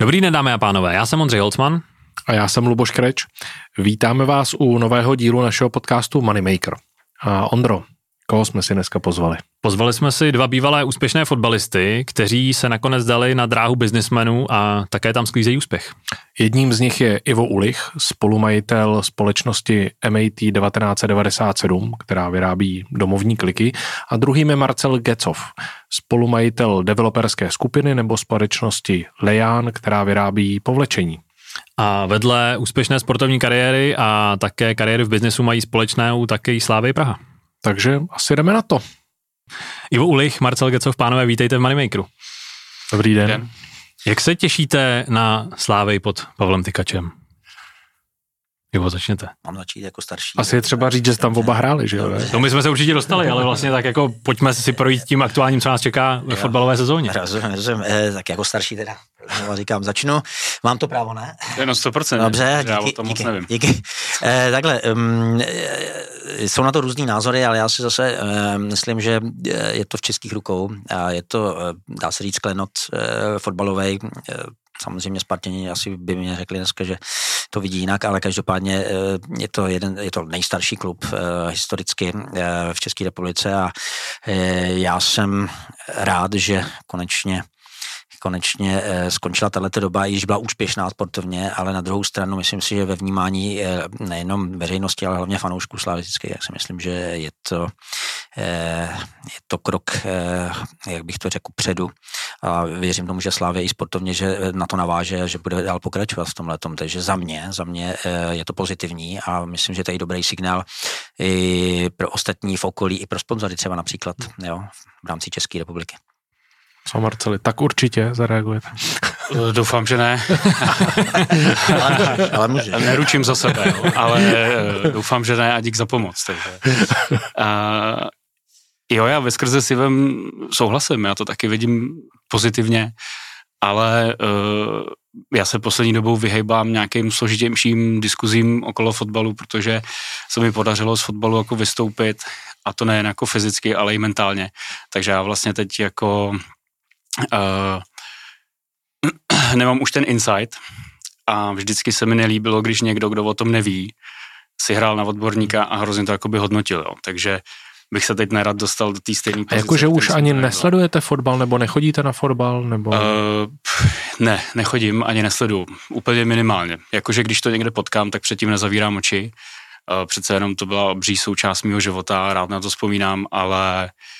Dobrý den, dámy a pánové, já jsem Ondřej Holcman. A já jsem Luboš Kreč. Vítáme vás u nového dílu našeho podcastu Moneymaker. A Ondro, koho jsme si dneska pozvali? Pozvali jsme si dva bývalé úspěšné fotbalisty, kteří se nakonec dali na dráhu biznismenů a také tam sklízejí úspěch. Jedním z nich je Ivo Ulich, spolumajitel společnosti MAT 1997, která vyrábí domovní kliky, a druhým je Marcel Gecov, spolumajitel developerské skupiny nebo společnosti Lejan, která vyrábí povlečení. A vedle úspěšné sportovní kariéry a také kariéry v biznesu mají společnou také Slávy Praha. Takže asi jdeme na to. Ivo Ulich, Marcel Gecov, pánové, vítejte v Moneymakeru. Dobrý den. den. Jak se těšíte na Slávy pod Pavlem Tykačem? Jo, začněte. Mám začít jako starší. Asi je třeba říct, že jste tam oba hráli, že jo? No my jsme se určitě dostali, ale vlastně tak jako pojďme si projít tím aktuálním, co nás čeká ve fotbalové sezóně. Rozumím, rozumím. Eh, tak jako starší teda. No, říkám, začnu. Mám to právo, ne? No 100%. Dobře, díky, já o tom díky, moc nevím. díky. Eh, takhle, um, jsou na to různý názory, ale já si zase uh, myslím, že je to v českých rukou a je to, dá se říct, klenot uh, fotbalový. Uh, samozřejmě Spartěni asi by mě řekli dneska, že to vidí jinak, ale každopádně je to, jeden, je to nejstarší klub historicky v České republice a já jsem rád, že konečně konečně eh, skončila tato doba, již byla úspěšná sportovně, ale na druhou stranu myslím si, že ve vnímání eh, nejenom veřejnosti, ale hlavně fanoušků slavistických, jak si myslím, že je to, eh, je to krok, jak bych to řekl, předu a věřím tomu, že Slávě i sportovně, že na to naváže, že bude dál pokračovat v tomhle. Takže za mě, za mě je to pozitivní a myslím, že to je dobrý signál i pro ostatní v okolí, i pro sponzory třeba například jo, v rámci České republiky. Co Marceli, tak určitě zareagujete. Eh, doufám, že ne. ale, ale může. Neručím za sebe, jo, ale eh, doufám, že ne a dík za pomoc. Takže. Uh, jo, já ve skrze si vem souhlasím, já to taky vidím pozitivně, ale uh, já se poslední dobou vyhejbám nějakým složitějším diskuzím okolo fotbalu, protože se mi podařilo z fotbalu jako vystoupit a to nejen jako fyzicky, ale i mentálně. Takže já vlastně teď jako uh, nemám už ten insight a vždycky se mi nelíbilo, když někdo, kdo o tom neví, si hrál na odborníka a hrozně to jakoby hodnotil, jo. Takže bych se teď nerad dostal do té stejné pozice. Jakože už ani nesledujete fotbal, nebo nechodíte na fotbal, nebo... Uh, ne, nechodím, ani nesleduju. Úplně minimálně. Jakože když to někde potkám, tak předtím nezavírám oči. Uh, přece jenom to byla obří součást mého života, rád na to vzpomínám, ale Uh,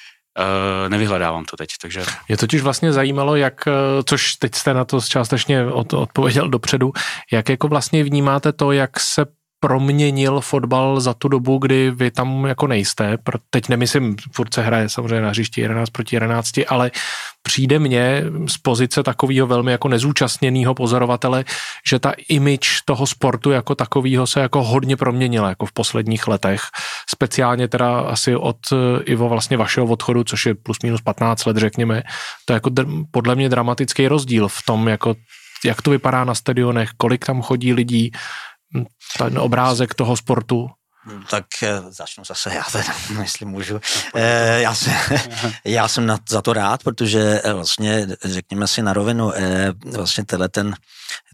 nevyhledávám to teď, takže... Je totiž vlastně zajímalo, jak, eh, což teď jste na to částečně od, odpověděl dopředu, jak jako vlastně vnímáte to, jak se proměnil fotbal za tu dobu, kdy vy tam jako nejste. Teď nemyslím, furt se hraje samozřejmě na hřišti 11 proti 11, ale přijde mně z pozice takového velmi jako nezúčastněného pozorovatele, že ta image toho sportu jako takového se jako hodně proměnila jako v posledních letech. Speciálně teda asi od eh, Ivo vlastně vašeho odchodu, což je plus minus 15 let, řekněme. To je jako podle mě dramatický rozdíl v tom, jako jak to vypadá na stadionech, kolik tam chodí lidí, ten obrázek toho sportu? Tak eh, začnu zase já teda, jestli můžu. E, já, jsem, já jsem na, za to rád, protože eh, vlastně, řekněme si na rovinu, vlastně tenhle ten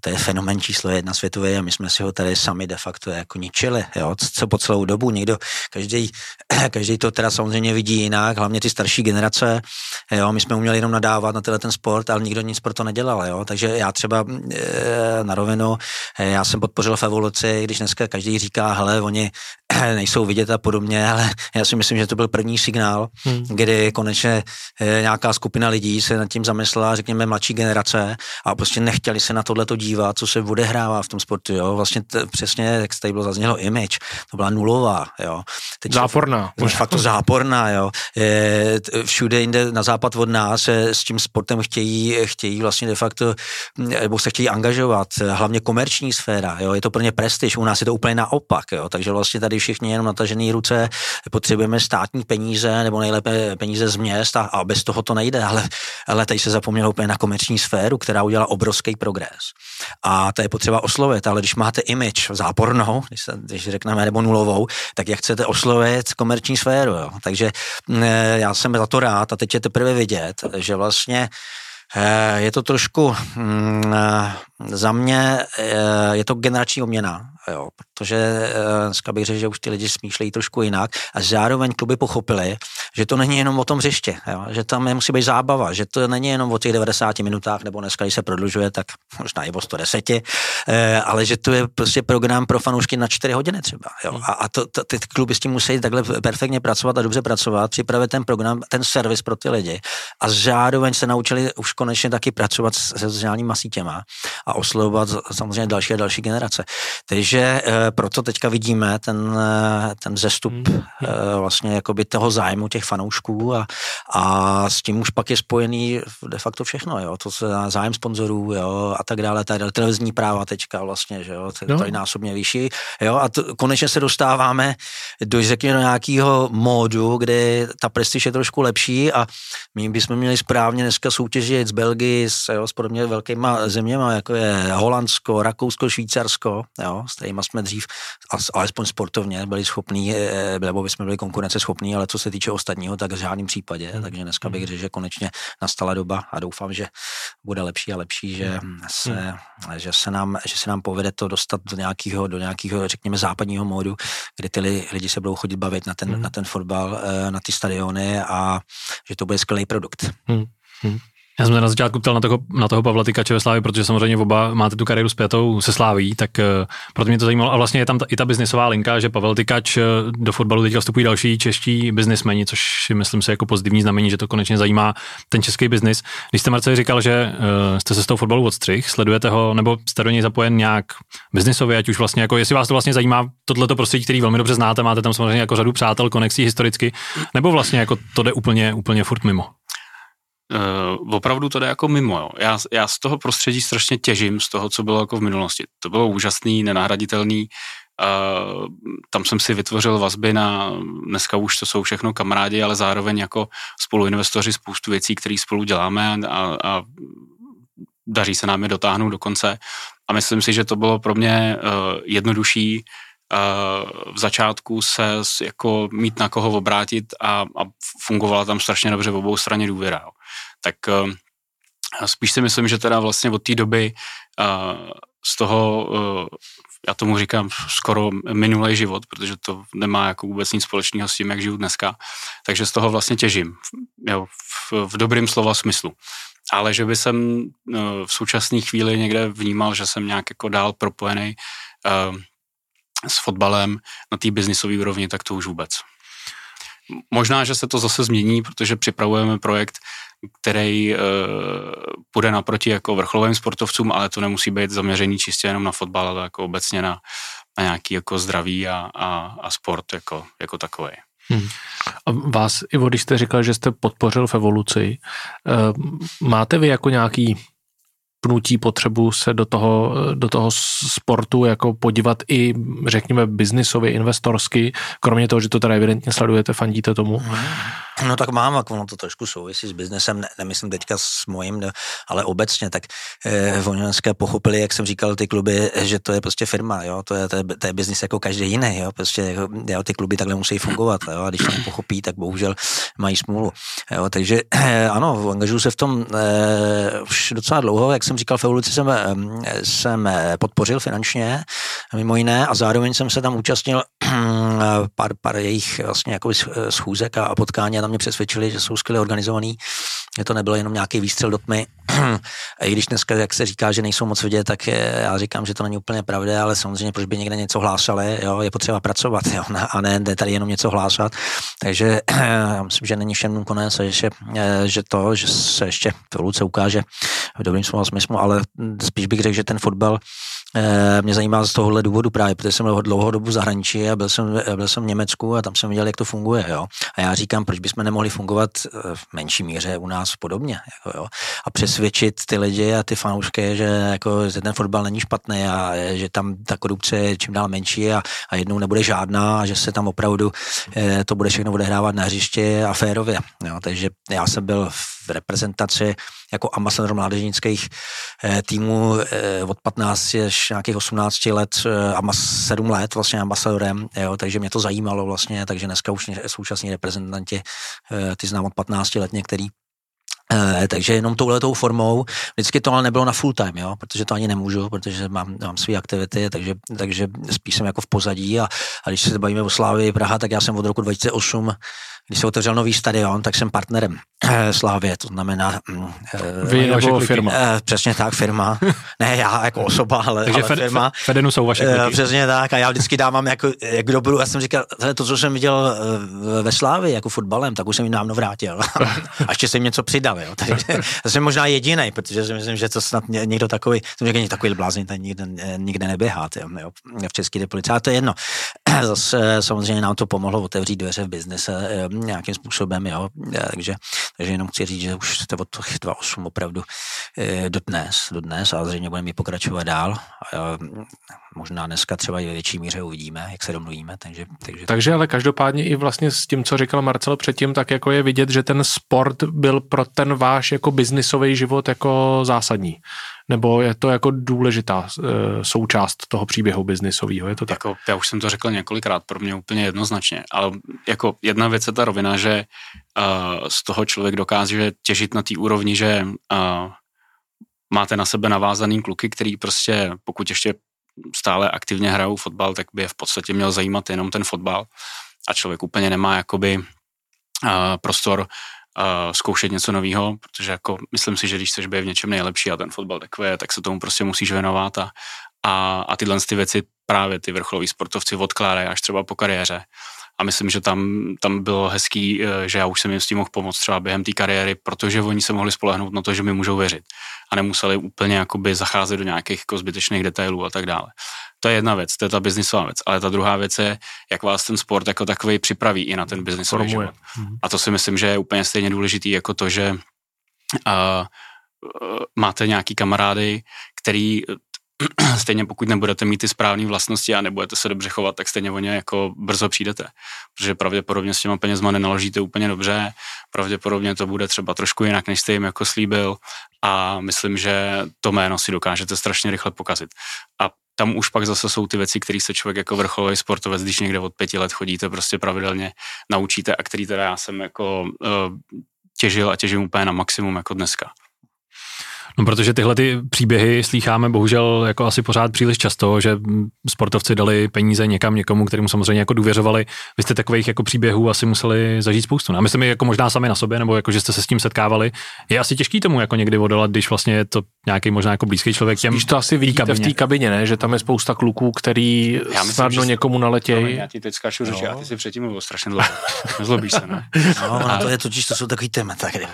to je fenomen číslo jedna světové a my jsme si ho tady sami de facto jako ničili, jo, co po celou dobu, někdo, každý, každý to teda samozřejmě vidí jinak, hlavně ty starší generace, jo, my jsme uměli jenom nadávat na tenhle ten sport, ale nikdo nic pro to nedělal, jo, takže já třeba e, na rovinu, e, já jsem podpořil v evoluci, když dneska každý říká, hele, oni nejsou vidět a podobně, ale já si myslím, že to byl první signál, hmm. kdy konečně e, nějaká skupina lidí se nad tím zamyslela, řekněme mladší generace a prostě nechtěli se na tohleto dívat dívat, co se odehrává v tom sportu, jo. Vlastně t- přesně, jak tady bylo zaznělo, image, to byla nulová, jo. Teď záporná. Už fakt to záporná, jo. Je, všude jinde na západ od nás se s tím sportem chtějí, chtějí vlastně de facto, nebo se chtějí angažovat, hlavně komerční sféra, jo. Je to pro ně prestiž, u nás je to úplně naopak, jo. Takže vlastně tady všichni jenom natažený ruce, potřebujeme státní peníze, nebo nejlépe peníze z měst a, a bez toho to nejde, ale, ale tady se zapomnělo úplně na komerční sféru, která udělala obrovský progres a to je potřeba oslovit, ale když máte image zápornou, když, se, když řekneme, nebo nulovou, tak jak chcete oslovit komerční sféru, jo? takže e, já jsem za to rád a teď je teprve vidět, že vlastně Eh, je to trošku, mm, eh, za mě eh, je to generační obměna, jo, protože dneska bych řekl, že už ty lidi smýšlejí trošku jinak a zároveň kluby pochopili, že to není jenom o tom hřiště, jo, že tam musí být zábava, že to není jenom o těch 90 minutách, nebo dneska, když se prodlužuje, tak možná i o 110, ale že to je prostě program pro fanoušky na 4 hodiny třeba. Jo. A, a to, to, ty kluby s tím musí takhle perfektně pracovat a dobře pracovat, připravit ten program, ten servis pro ty lidi a zároveň se naučili už konečně taky pracovat se sociálníma sítěma a oslovovat samozřejmě další a další generace. Takže e, proto teďka vidíme ten, eh, ten zestup mm. e, vlastně jakoby toho zájmu těch fanoušků a, a s tím už pak je spojený de facto všechno, jo, to se zájem sponzorů, jo, a tak dále, tady televizní práva teďka vlastně, že jo, to no. je násobně vyšší, jo, a to, konečně se dostáváme do, řekněme, do nějakého módu, kde ta prestiž je trošku lepší a my bychom měli správně dneska soutěžit s Belgii s, jo, s podobně velkýma zeměma, jako je Holandsko, Rakousko, Švýcarsko, jo, s kterými jsme dřív, alespoň sportovně, byli schopní, eh, nebo by jsme byli konkurenceschopní, ale co se týče ostatního, tak v žádném případě. Hmm. Takže dneska bych hmm. řekl, že konečně nastala doba a doufám, že bude lepší a lepší, že hmm. se, že se, nám, že se nám povede to dostat do nějakého, do nějakého, řekněme, západního módu, kde ty lidi se budou chodit bavit na ten, hmm. na ten fotbal, eh, na ty stadiony a že to bude skvělý produkt. Hmm. Hmm. Já jsem na začátku ptal na toho, na toho Pavla Tykače ve Slávě, protože samozřejmě oba máte tu kariéru zpětou se Sláví, tak uh, proto mě to zajímalo. A vlastně je tam ta, i ta biznisová linka, že Pavel Tykač uh, do fotbalu teďka vstupují další čeští biznismeni, což myslím si jako pozitivní znamení, že to konečně zajímá ten český biznis. Když jste Marceli říkal, že uh, jste se z toho fotbalu odstřih, sledujete ho, nebo jste do něj zapojen nějak biznisově, ať už vlastně jako, jestli vás to vlastně zajímá tohleto prostředí, který velmi dobře znáte, máte tam samozřejmě jako řadu přátel, konexí historicky, nebo vlastně jako to jde úplně, úplně furt mimo uh, opravdu to jde jako mimo. Jo. Já, já z toho prostředí strašně těžím, z toho, co bylo jako v minulosti. To bylo úžasný, nenahraditelný. Uh, tam jsem si vytvořil vazby na, dneska už to jsou všechno kamarádi, ale zároveň jako spoluinvestoři spoustu věcí, které spolu děláme a, a daří se nám je dotáhnout do konce. A myslím si, že to bylo pro mě uh, jednodušší v začátku se jako mít na koho obrátit a, a fungovala tam strašně dobře v obou straně důvěra. Jo. Tak eh, spíš si myslím, že teda vlastně od té doby eh, z toho, eh, já tomu říkám skoro minulý život, protože to nemá jako vůbec nic společného s tím, jak žiju dneska, takže z toho vlastně těžím, jo, v, v dobrým slova smyslu. Ale že by jsem v současné chvíli někde vnímal, že jsem nějak jako dál propojený s fotbalem na té biznisové úrovni, tak to už vůbec. Možná, že se to zase změní, protože připravujeme projekt, který půjde naproti jako vrcholovým sportovcům, ale to nemusí být zaměřený čistě jenom na fotbal, ale jako obecně na, na nějaký jako zdraví a, a, a sport jako, jako takový. Hmm. A vás, Ivo, když jste říkal, že jste podpořil v evoluci, uh, máte vy jako nějaký pnutí potřebu se do toho, do toho sportu jako podívat i, řekněme, biznisově, investorsky, kromě toho, že to teda evidentně sledujete, fandíte tomu? No tak mám, jako ono to trošku souvisí s biznesem, ne, nemyslím teďka s mojím, ne, ale obecně, tak eh, oni dneska pochopili, jak jsem říkal, ty kluby, že to je prostě firma, jo, to je, to je, to je biznis jako každý jiný, jo, prostě jo, ty kluby takhle musí fungovat, jo, a když to pochopí, tak bohužel mají smůlu, jo, takže eh, ano, angažuju se v tom eh, už docela dlouho, jak jsem říkal, v evoluci jsem, eh, jsem eh, podpořil finančně, mimo jiné, a zároveň jsem se tam účastnil pár, pár jejich vlastně jako schůzek a potkání a tam mě přesvědčili, že jsou skvěle organizovaný, že to nebylo jenom nějaký výstřel do tmy. I když dneska, jak se říká, že nejsou moc vidět, tak já říkám, že to není úplně pravda, ale samozřejmě, proč by někde něco hlásali, jo, je potřeba pracovat, jo, a ne, ne tady jenom něco hlásat. Takže já myslím, že není všem konec, že, že to, že se ještě v ukáže v dobrým smyslu, ale spíš bych řekl, že ten fotbal mě zajímá z tohohle důvodu právě, protože jsem byl dlouhou dobu v zahraničí a byl jsem, byl jsem v Německu a tam jsem viděl, jak to funguje. Jo. A já říkám, proč bychom nemohli fungovat eh, v menší míře u nás podobně. Jako, jo. A přesvědčit ty lidi a ty fanoušky, že, jako, že ten fotbal není špatný a že tam ta korupce je čím dál menší a, a jednou nebude žádná a že se tam opravdu eh, to bude všechno odehrávat na hřišti a férově. Jo. Takže já jsem byl v reprezentaci jako ambasador mládežnických eh, týmů eh, od 15 až nějakých 18 let eh, a 7 let vlastně ambasadorem, jo, takže mě to zajímalo vlastně, takže dneska už současní reprezentanti, ty znám od 15 let některý, Eh, takže jenom touhletou formou, vždycky to ale nebylo na full time, jo, protože to ani nemůžu, protože mám, mám své aktivity, takže, takže spíš jsem jako v pozadí a, a když se bavíme o Slávii Praha, tak já jsem od roku 2008 když se otevřel nový stadion, tak jsem partnerem eh, Slávě, to znamená... Mm, eh, Vy nebo firma? Eh, přesně tak, firma. ne já jako osoba, ale, Takže ale firma. Fedenu jsou vaše kliky. Přesně tak a já vždycky dávám jako, jak budu, já jsem říkal, to, co jsem viděl ve Slávě jako fotbalem, tak už jsem jim dávno vrátil. a ještě jsem něco přidal, jo. Takže jsem možná jediný, protože si myslím, že to snad někdo takový, jsem řekl, takový blázen, ten nikde, nikde neběhá, jo, v České republice, ale to je jedno. Zase samozřejmě nám to pomohlo otevřít dveře v biznise nějakým způsobem, jo. Takže, takže jenom chci říct, že už jste od těch 2.8 opravdu eh, do dnes, do dnes a zřejmě budeme pokračovat dál. Možná dneska třeba i ve větší míře uvidíme, jak se domluvíme. Takže, takže... takže ale každopádně i vlastně s tím, co říkal Marcel předtím, tak jako je vidět, že ten sport byl pro ten váš jako biznisový život jako zásadní nebo je to jako důležitá e, součást toho příběhu biznisového, je to tak? Jako, já už jsem to řekl několikrát, pro mě úplně jednoznačně, ale jako jedna věc je ta rovina, že uh, z toho člověk dokáže těžit na té úrovni, že uh, máte na sebe navázaný kluky, který prostě, pokud ještě stále aktivně hrajou fotbal, tak by je v podstatě měl zajímat jenom ten fotbal a člověk úplně nemá jakoby uh, prostor uh, zkoušet něco nového, protože jako myslím si, že když chceš být v něčem nejlepší a ten fotbal takový tak se tomu prostě musíš věnovat a, a, a tyhle ty věci právě ty vrcholoví sportovci odkládají až třeba po kariéře. A myslím, že tam, tam bylo hezký, eh, že já už jsem jim s tím mohl pomoct třeba během té kariéry, protože oni se mohli spolehnout na to, že mi můžou věřit. A nemuseli úplně jakoby zacházet do nějakých jako zbytečných detailů a tak dále. To je jedna věc, to je ta biznisová věc. Ale ta druhá věc je, jak vás ten sport jako takový připraví i na ten biznisový život. Mhm. A to si myslím, že je úplně stejně důležitý jako to, že uh, máte nějaký kamarády, který stejně pokud nebudete mít ty správné vlastnosti a nebudete se dobře chovat, tak stejně o ně jako brzo přijdete. Protože pravděpodobně s těma penězma nenaložíte úplně dobře, pravděpodobně to bude třeba trošku jinak, než jste jim jako slíbil a myslím, že to jméno si dokážete strašně rychle pokazit. A tam už pak zase jsou ty věci, které se člověk jako vrcholový sportovec, když někde od pěti let chodíte prostě pravidelně, naučíte a který teda já jsem jako uh, těžil a těžím úplně na maximum jako dneska. No, protože tyhle ty příběhy slýcháme bohužel jako asi pořád příliš často, že sportovci dali peníze někam někomu, kterému samozřejmě jako důvěřovali. Vy jste takových jako příběhů asi museli zažít spoustu. No, a myslím, jako možná sami na sobě, nebo jako, že jste se s tím setkávali. Je asi těžký tomu jako někdy odolat, když vlastně je to nějaký možná jako blízký člověk těm. Spíš to asi vidíte v té kabině, ne? Že tam je spousta kluků, který já myslím, snadno že někomu naletějí. Já ti teď skáču řeči, a ty si předtím mluvil strašně dlouho. Nezlobíš se, ne? No, a... to je totiž, to jsou takový témata, kde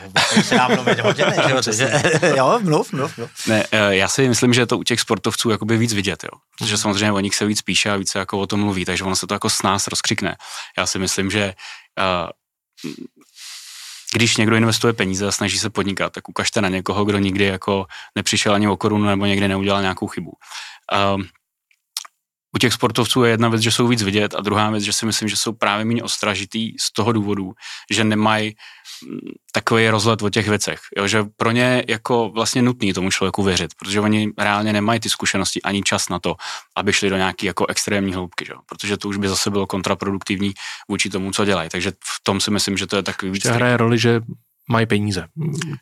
se mluvit hodně, že jo, mluv, mluv, mluv. Ne, eh, já si myslím, že je to u těch sportovců jakoby víc vidět, jo. Protože samozřejmě o nich se víc píše a více jako o tom mluví, takže ono se to jako s nás rozkřikne. Já si myslím, že uh, když někdo investuje peníze a snaží se podnikat, tak ukažte na někoho, kdo nikdy jako nepřišel ani o korunu nebo někdy neudělal nějakou chybu. Uh, u těch sportovců je jedna věc, že jsou víc vidět a druhá věc, že si myslím, že jsou právě méně ostražitý z toho důvodu, že nemají takový rozhled o těch věcech. Jo, že pro ně jako vlastně nutný tomu člověku věřit, protože oni reálně nemají ty zkušenosti ani čas na to, aby šli do nějaké jako extrémní hloubky, že? protože to už by zase bylo kontraproduktivní vůči tomu, co dělají. Takže v tom si myslím, že to je takový víc. Hraje roli, že mají peníze.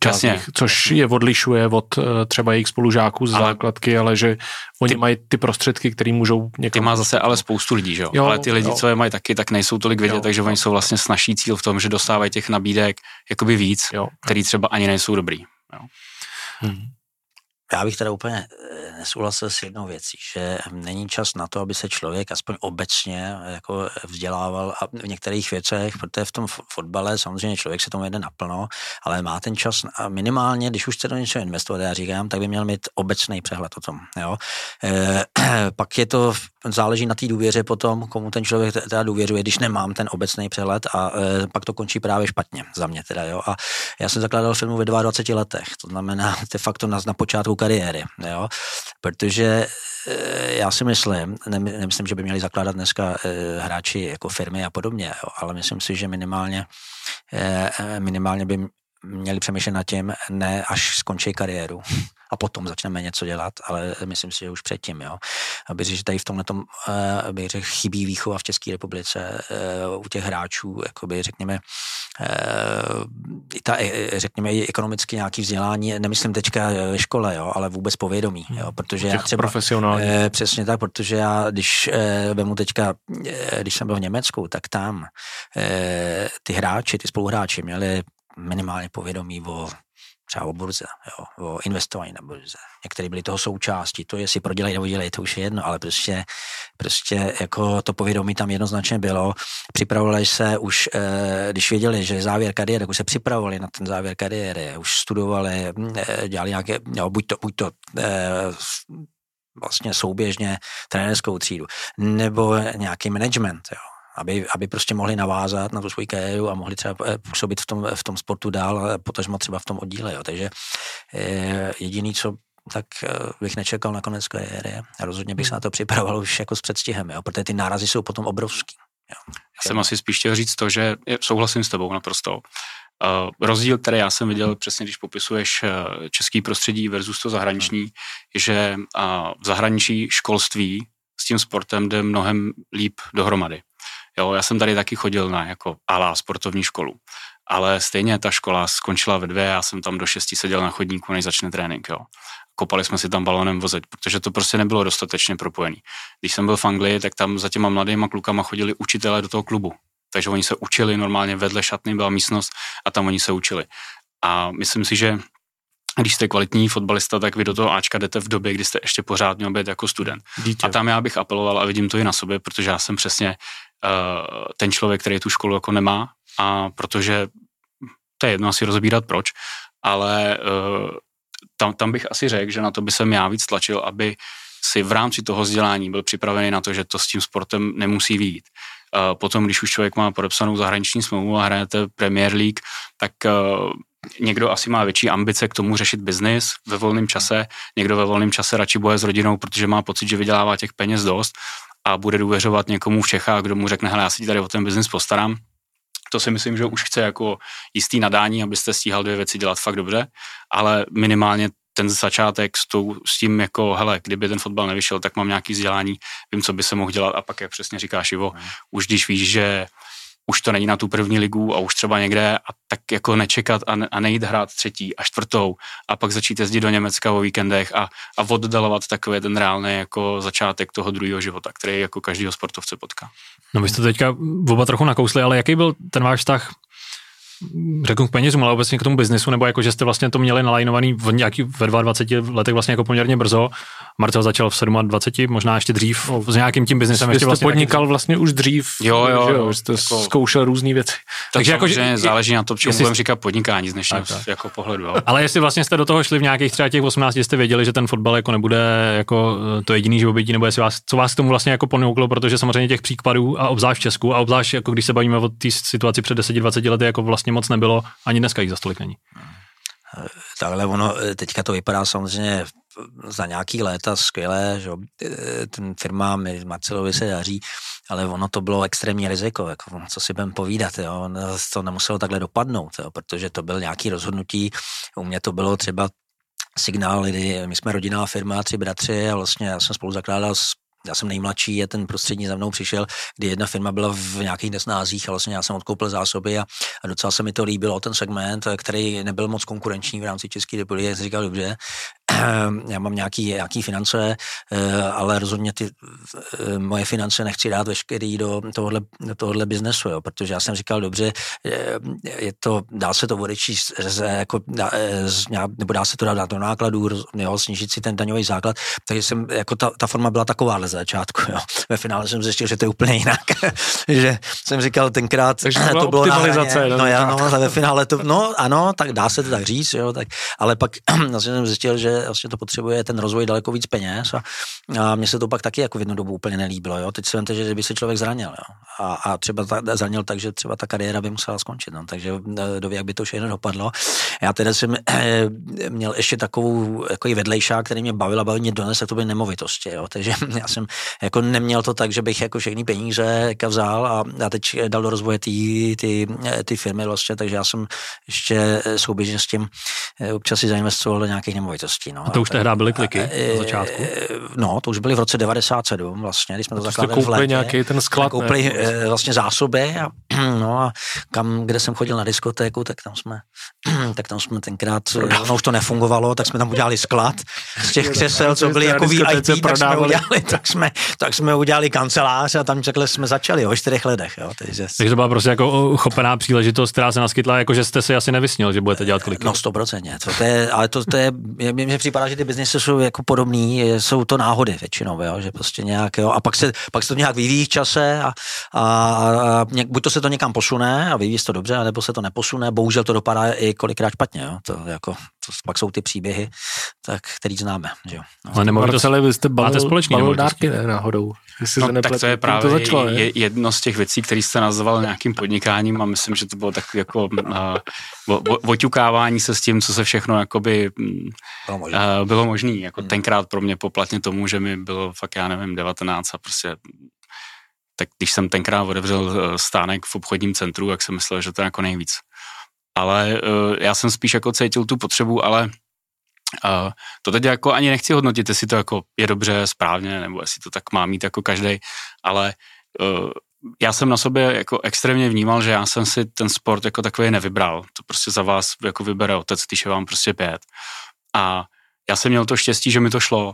Část nich, což je odlišuje od eh, třeba jejich spolužáků z ale, základky, ale že oni ty, mají ty prostředky, které můžou někam... Ty má zase ale spoustu lidí, že jo? jo ale ty lidi, jo. co je mají taky, tak nejsou tolik vidět, jo, takže oni jsou vlastně snažší cíl v tom, že dostávají těch nabídek jakoby víc, jo. který třeba ani nejsou dobrý. Jo. Hmm. Já bych teda úplně eh, nesouhlasil s jednou věcí, že není čas na to, aby se člověk aspoň obecně jako vzdělával a v některých věcech, protože v tom fotbale samozřejmě člověk se tomu jede naplno, ale má ten čas a minimálně, když už chce do něčeho investovat, já říkám, tak by měl mít obecný přehled o tom. Jo? E, pak je to, záleží na té důvěře potom, komu ten člověk teda důvěřuje, když nemám ten obecný přehled a e, pak to končí právě špatně za mě teda. Jo? A já jsem zakládal firmu ve 22 letech, to znamená de facto na, na počátku kariéry, jo? protože eh, já si myslím, nemyslím, že by měli zakládat dneska eh, hráči jako firmy a podobně, jo? ale myslím si, že minimálně, eh, minimálně by měli přemýšlet nad tím, ne až skončí kariéru a potom začneme něco dělat, ale myslím si, že už předtím, jo. Aby že tady v tomhle tom, uh, bych řekl, chybí výchova v České republice uh, u těch hráčů, jakoby řekněme, uh, ta, řekněme, i ekonomicky nějaký vzdělání, nemyslím teďka ve škole, jo, ale vůbec povědomí, jo, protože já třeba, profesionální. Přesně tak, protože já, když vemu teďka, když jsem byl v Německu, tak tam ty hráči, ty spoluhráči měli minimálně povědomí o třeba o burze, jo, o investování na burze. Některé byly toho součástí, to jestli prodělají nebo dělají, to už je jedno, ale prostě, prostě jako to povědomí tam jednoznačně bylo. Připravovali se už, eh, když věděli, že je závěr kariéry, tak už se připravovali na ten závěr kariéry, už studovali, eh, dělali nějaké, jo, buď to, buď to eh, vlastně souběžně trenérskou třídu, nebo nějaký management, jo aby, aby prostě mohli navázat na tu svoji kariéru a mohli třeba eh, působit v tom, v tom sportu dál, potažmo třeba v tom oddíle. Jo. Takže eh, jediný, co tak eh, bych nečekal na konec kariéry rozhodně bych se na to připravoval už jako s předstihem, jo, protože ty nárazy jsou potom obrovský. Jo. Já jsem asi spíš chtěl říct to, že souhlasím s tebou naprosto. Uh, rozdíl, který já jsem viděl přesně, když popisuješ český prostředí versus to zahraniční, hmm. že uh, v zahraničí školství s tím sportem jde mnohem líp dohromady. Jo, já jsem tady taky chodil na jako alá sportovní školu, ale stejně ta škola skončila ve dvě, já jsem tam do šesti seděl na chodníku, než začne trénink, jo. Kopali jsme si tam balonem vozit, protože to prostě nebylo dostatečně propojený. Když jsem byl v Anglii, tak tam za těma mladýma klukama chodili učitelé do toho klubu. Takže oni se učili normálně vedle šatny, byla místnost a tam oni se učili. A myslím si, že když jste kvalitní fotbalista, tak vy do toho Ačka jdete v době, kdy jste ještě pořád měl být jako student. Dítě. A tam já bych apeloval a vidím to i na sobě, protože já jsem přesně ten člověk, který tu školu jako nemá a protože to je jedno asi rozbírat proč, ale uh, tam, tam bych asi řekl, že na to by jsem já víc tlačil, aby si v rámci toho vzdělání byl připravený na to, že to s tím sportem nemusí výjít. Uh, potom, když už člověk má podepsanou zahraniční smlouvu a hrajete Premier League, tak někdo asi má větší ambice k tomu řešit biznis ve volném čase, někdo ve volném čase radši boje s rodinou, protože má pocit, že vydělává těch peněz dost a bude důvěřovat někomu v Čechách, kdo mu řekne, hele, já si tady o ten biznis postarám. To si myslím, že už chce jako jistý nadání, abyste stíhal dvě věci dělat fakt dobře, ale minimálně ten začátek s, tou, s tím jako, hele, kdyby ten fotbal nevyšel, tak mám nějaký vzdělání, vím, co by se mohl dělat a pak, jak přesně říkáš Ivo, hmm. už když víš, že už to není na tu první ligu a už třeba někde a tak jako nečekat a, ne, a nejít hrát třetí a čtvrtou a pak začít jezdit do Německa o víkendech a, a oddalovat takový ten reálný jako začátek toho druhého života, který jako každýho sportovce potká. No vy jste teďka oba trochu nakousli, ale jaký byl ten váš vztah řeknu k penězům, ale obecně k tomu biznesu, nebo jako, že jste vlastně to měli nalajnovaný v nějaký, ve 22 letech vlastně jako poměrně brzo. Marcel začal v 27, možná ještě dřív, no, s nějakým tím biznesem. Ještě vlastně podnikal taky... vlastně už dřív, jo, jo, že jo, jste jako, zkoušel různé věci. Takže jako, že záleží na to, čemu jestli, budeme říkat podnikání z dnešního jako pohledu. Jo. Ale jestli vlastně jste do toho šli v nějakých třeba těch 18, jste věděli, že ten fotbal jako nebude jako eh, to jediný živobytí, nebo jestli vás, co vás k tomu vlastně jako ponouklo, protože samozřejmě těch případů a obzvlášť v Česku a obzvlášť jako když se bavíme o té situaci před 10-20 lety, jako vlastně moc nebylo, ani dneska jich za stolik není. Takhle ono, teďka to vypadá samozřejmě za nějaký léta skvěle, že ten firma Marcelovi se daří, ale ono to bylo extrémní riziko, jako, co si budeme povídat, jo? to nemuselo takhle dopadnout, jo? protože to byl nějaký rozhodnutí, u mě to bylo třeba signál, kdy my jsme rodinná firma, tři bratři a vlastně já jsem spolu zakládal s já jsem nejmladší a ten prostřední za mnou přišel, kdy jedna firma byla v nějakých nesnázích a vlastně já jsem odkoupil zásoby a, a docela se mi to líbilo, ten segment, který nebyl moc konkurenční v rámci České republiky, jsem říkal, dobře, já mám nějaký, nějaký finance, eh, ale rozhodně ty eh, moje finance nechci dát veškerý do tohohle, do tohohle biznesu, jo, protože já jsem říkal, dobře, eh, je to, dá se to odečíst, jako, nebo dá se to dát do nákladů, jo, snížit si ten daňový základ, takže jsem, jako ta, ta forma byla taková ze začátku, jo. Ve finále jsem zjistil, že to je úplně jinak, že jsem říkal tenkrát, takže to, bylo na hraně, no, já, no, ve finále to, no ano, tak dá se to tak říct, jo, tak, ale pak vlastně jsem zjistil, že vlastně to potřebuje ten rozvoj daleko víc peněz a, a mně se to pak taky jako v jednu dobu úplně nelíbilo. Jo. Teď si vemte, že by se člověk zranil jo. A, a třeba ta, zranil tak, že třeba ta kariéra by musela skončit. No. Takže doví, jak by to všechno dopadlo. Já teda jsem eh, měl ještě takovou jako vedlejšák, který mě bavil bavil mě dones, to byly nemovitosti. Jo. Takže já jsem jako neměl to tak, že bych jako všechny peníze jako vzal a, a teď dal do rozvoje ty, ty, ty firmy vlastně, takže já jsem ještě souběžně s tím eh, občas si zainvestoval do nějakých nemovitostí. No. A to už tehdy byly kliky na začátku? No, to už byly v roce 97 vlastně, když jsme to zakládali v letě. nějaký ten sklad, koupili ne? vlastně zásoby a, no a kam, kde jsem chodil na diskotéku, tak tam jsme, tak tam jsme tenkrát, no už to nefungovalo, tak jsme tam udělali sklad z těch křesel, co byly jako VIP, tak jsme, udělali, tak, jsme, tak jsme udělali kancelář a tam takhle jsme začali o čtyřech letech. Jo, takže, takže to byla prostě jako chopená příležitost, která se naskytla, jako že jste si asi nevysnil, že budete dělat kliky. No, stoprocentně. To, to je, ale to, to je, mně připadá, že ty biznesy jsou jako podobný, jsou to náhody většinou, jo, že prostě nějak, jo, a pak se, pak se to nějak vyvíjí v čase a, a, a buď to se to někam posune a vyvíjí se to dobře, nebo se to neposune, bohužel to dopadá i kolikrát špatně, jo, to jako, to pak jsou ty příběhy, tak, který známe, že jo. No. Ale nemovitosti, vy jste balil, máte společný balil dárky, ne, náhodou. no, tak to je právě to začalo, je, jedno z těch věcí, které jste nazval nějakým podnikáním a myslím, že to bylo tak jako uh, oťukávání se s tím, co se všechno jakoby mm, bylo možné. Uh, bylo možný. Jako hmm. tenkrát pro mě poplatně tomu, že mi bylo fakt, já nevím, 19 a prostě tak když jsem tenkrát otevřel eh, stánek v obchodním centru, tak jsem myslel, že to je jako nejvíc. Ale uh, já jsem spíš jako cítil tu potřebu, ale uh, to teď jako ani nechci hodnotit, jestli to jako je dobře, správně, nebo jestli to tak má mít jako každý, ale uh, já jsem na sobě jako extrémně vnímal, že já jsem si ten sport jako takový nevybral. To prostě za vás jako vybere otec, když je vám prostě pět. A já jsem měl to štěstí, že mi to šlo.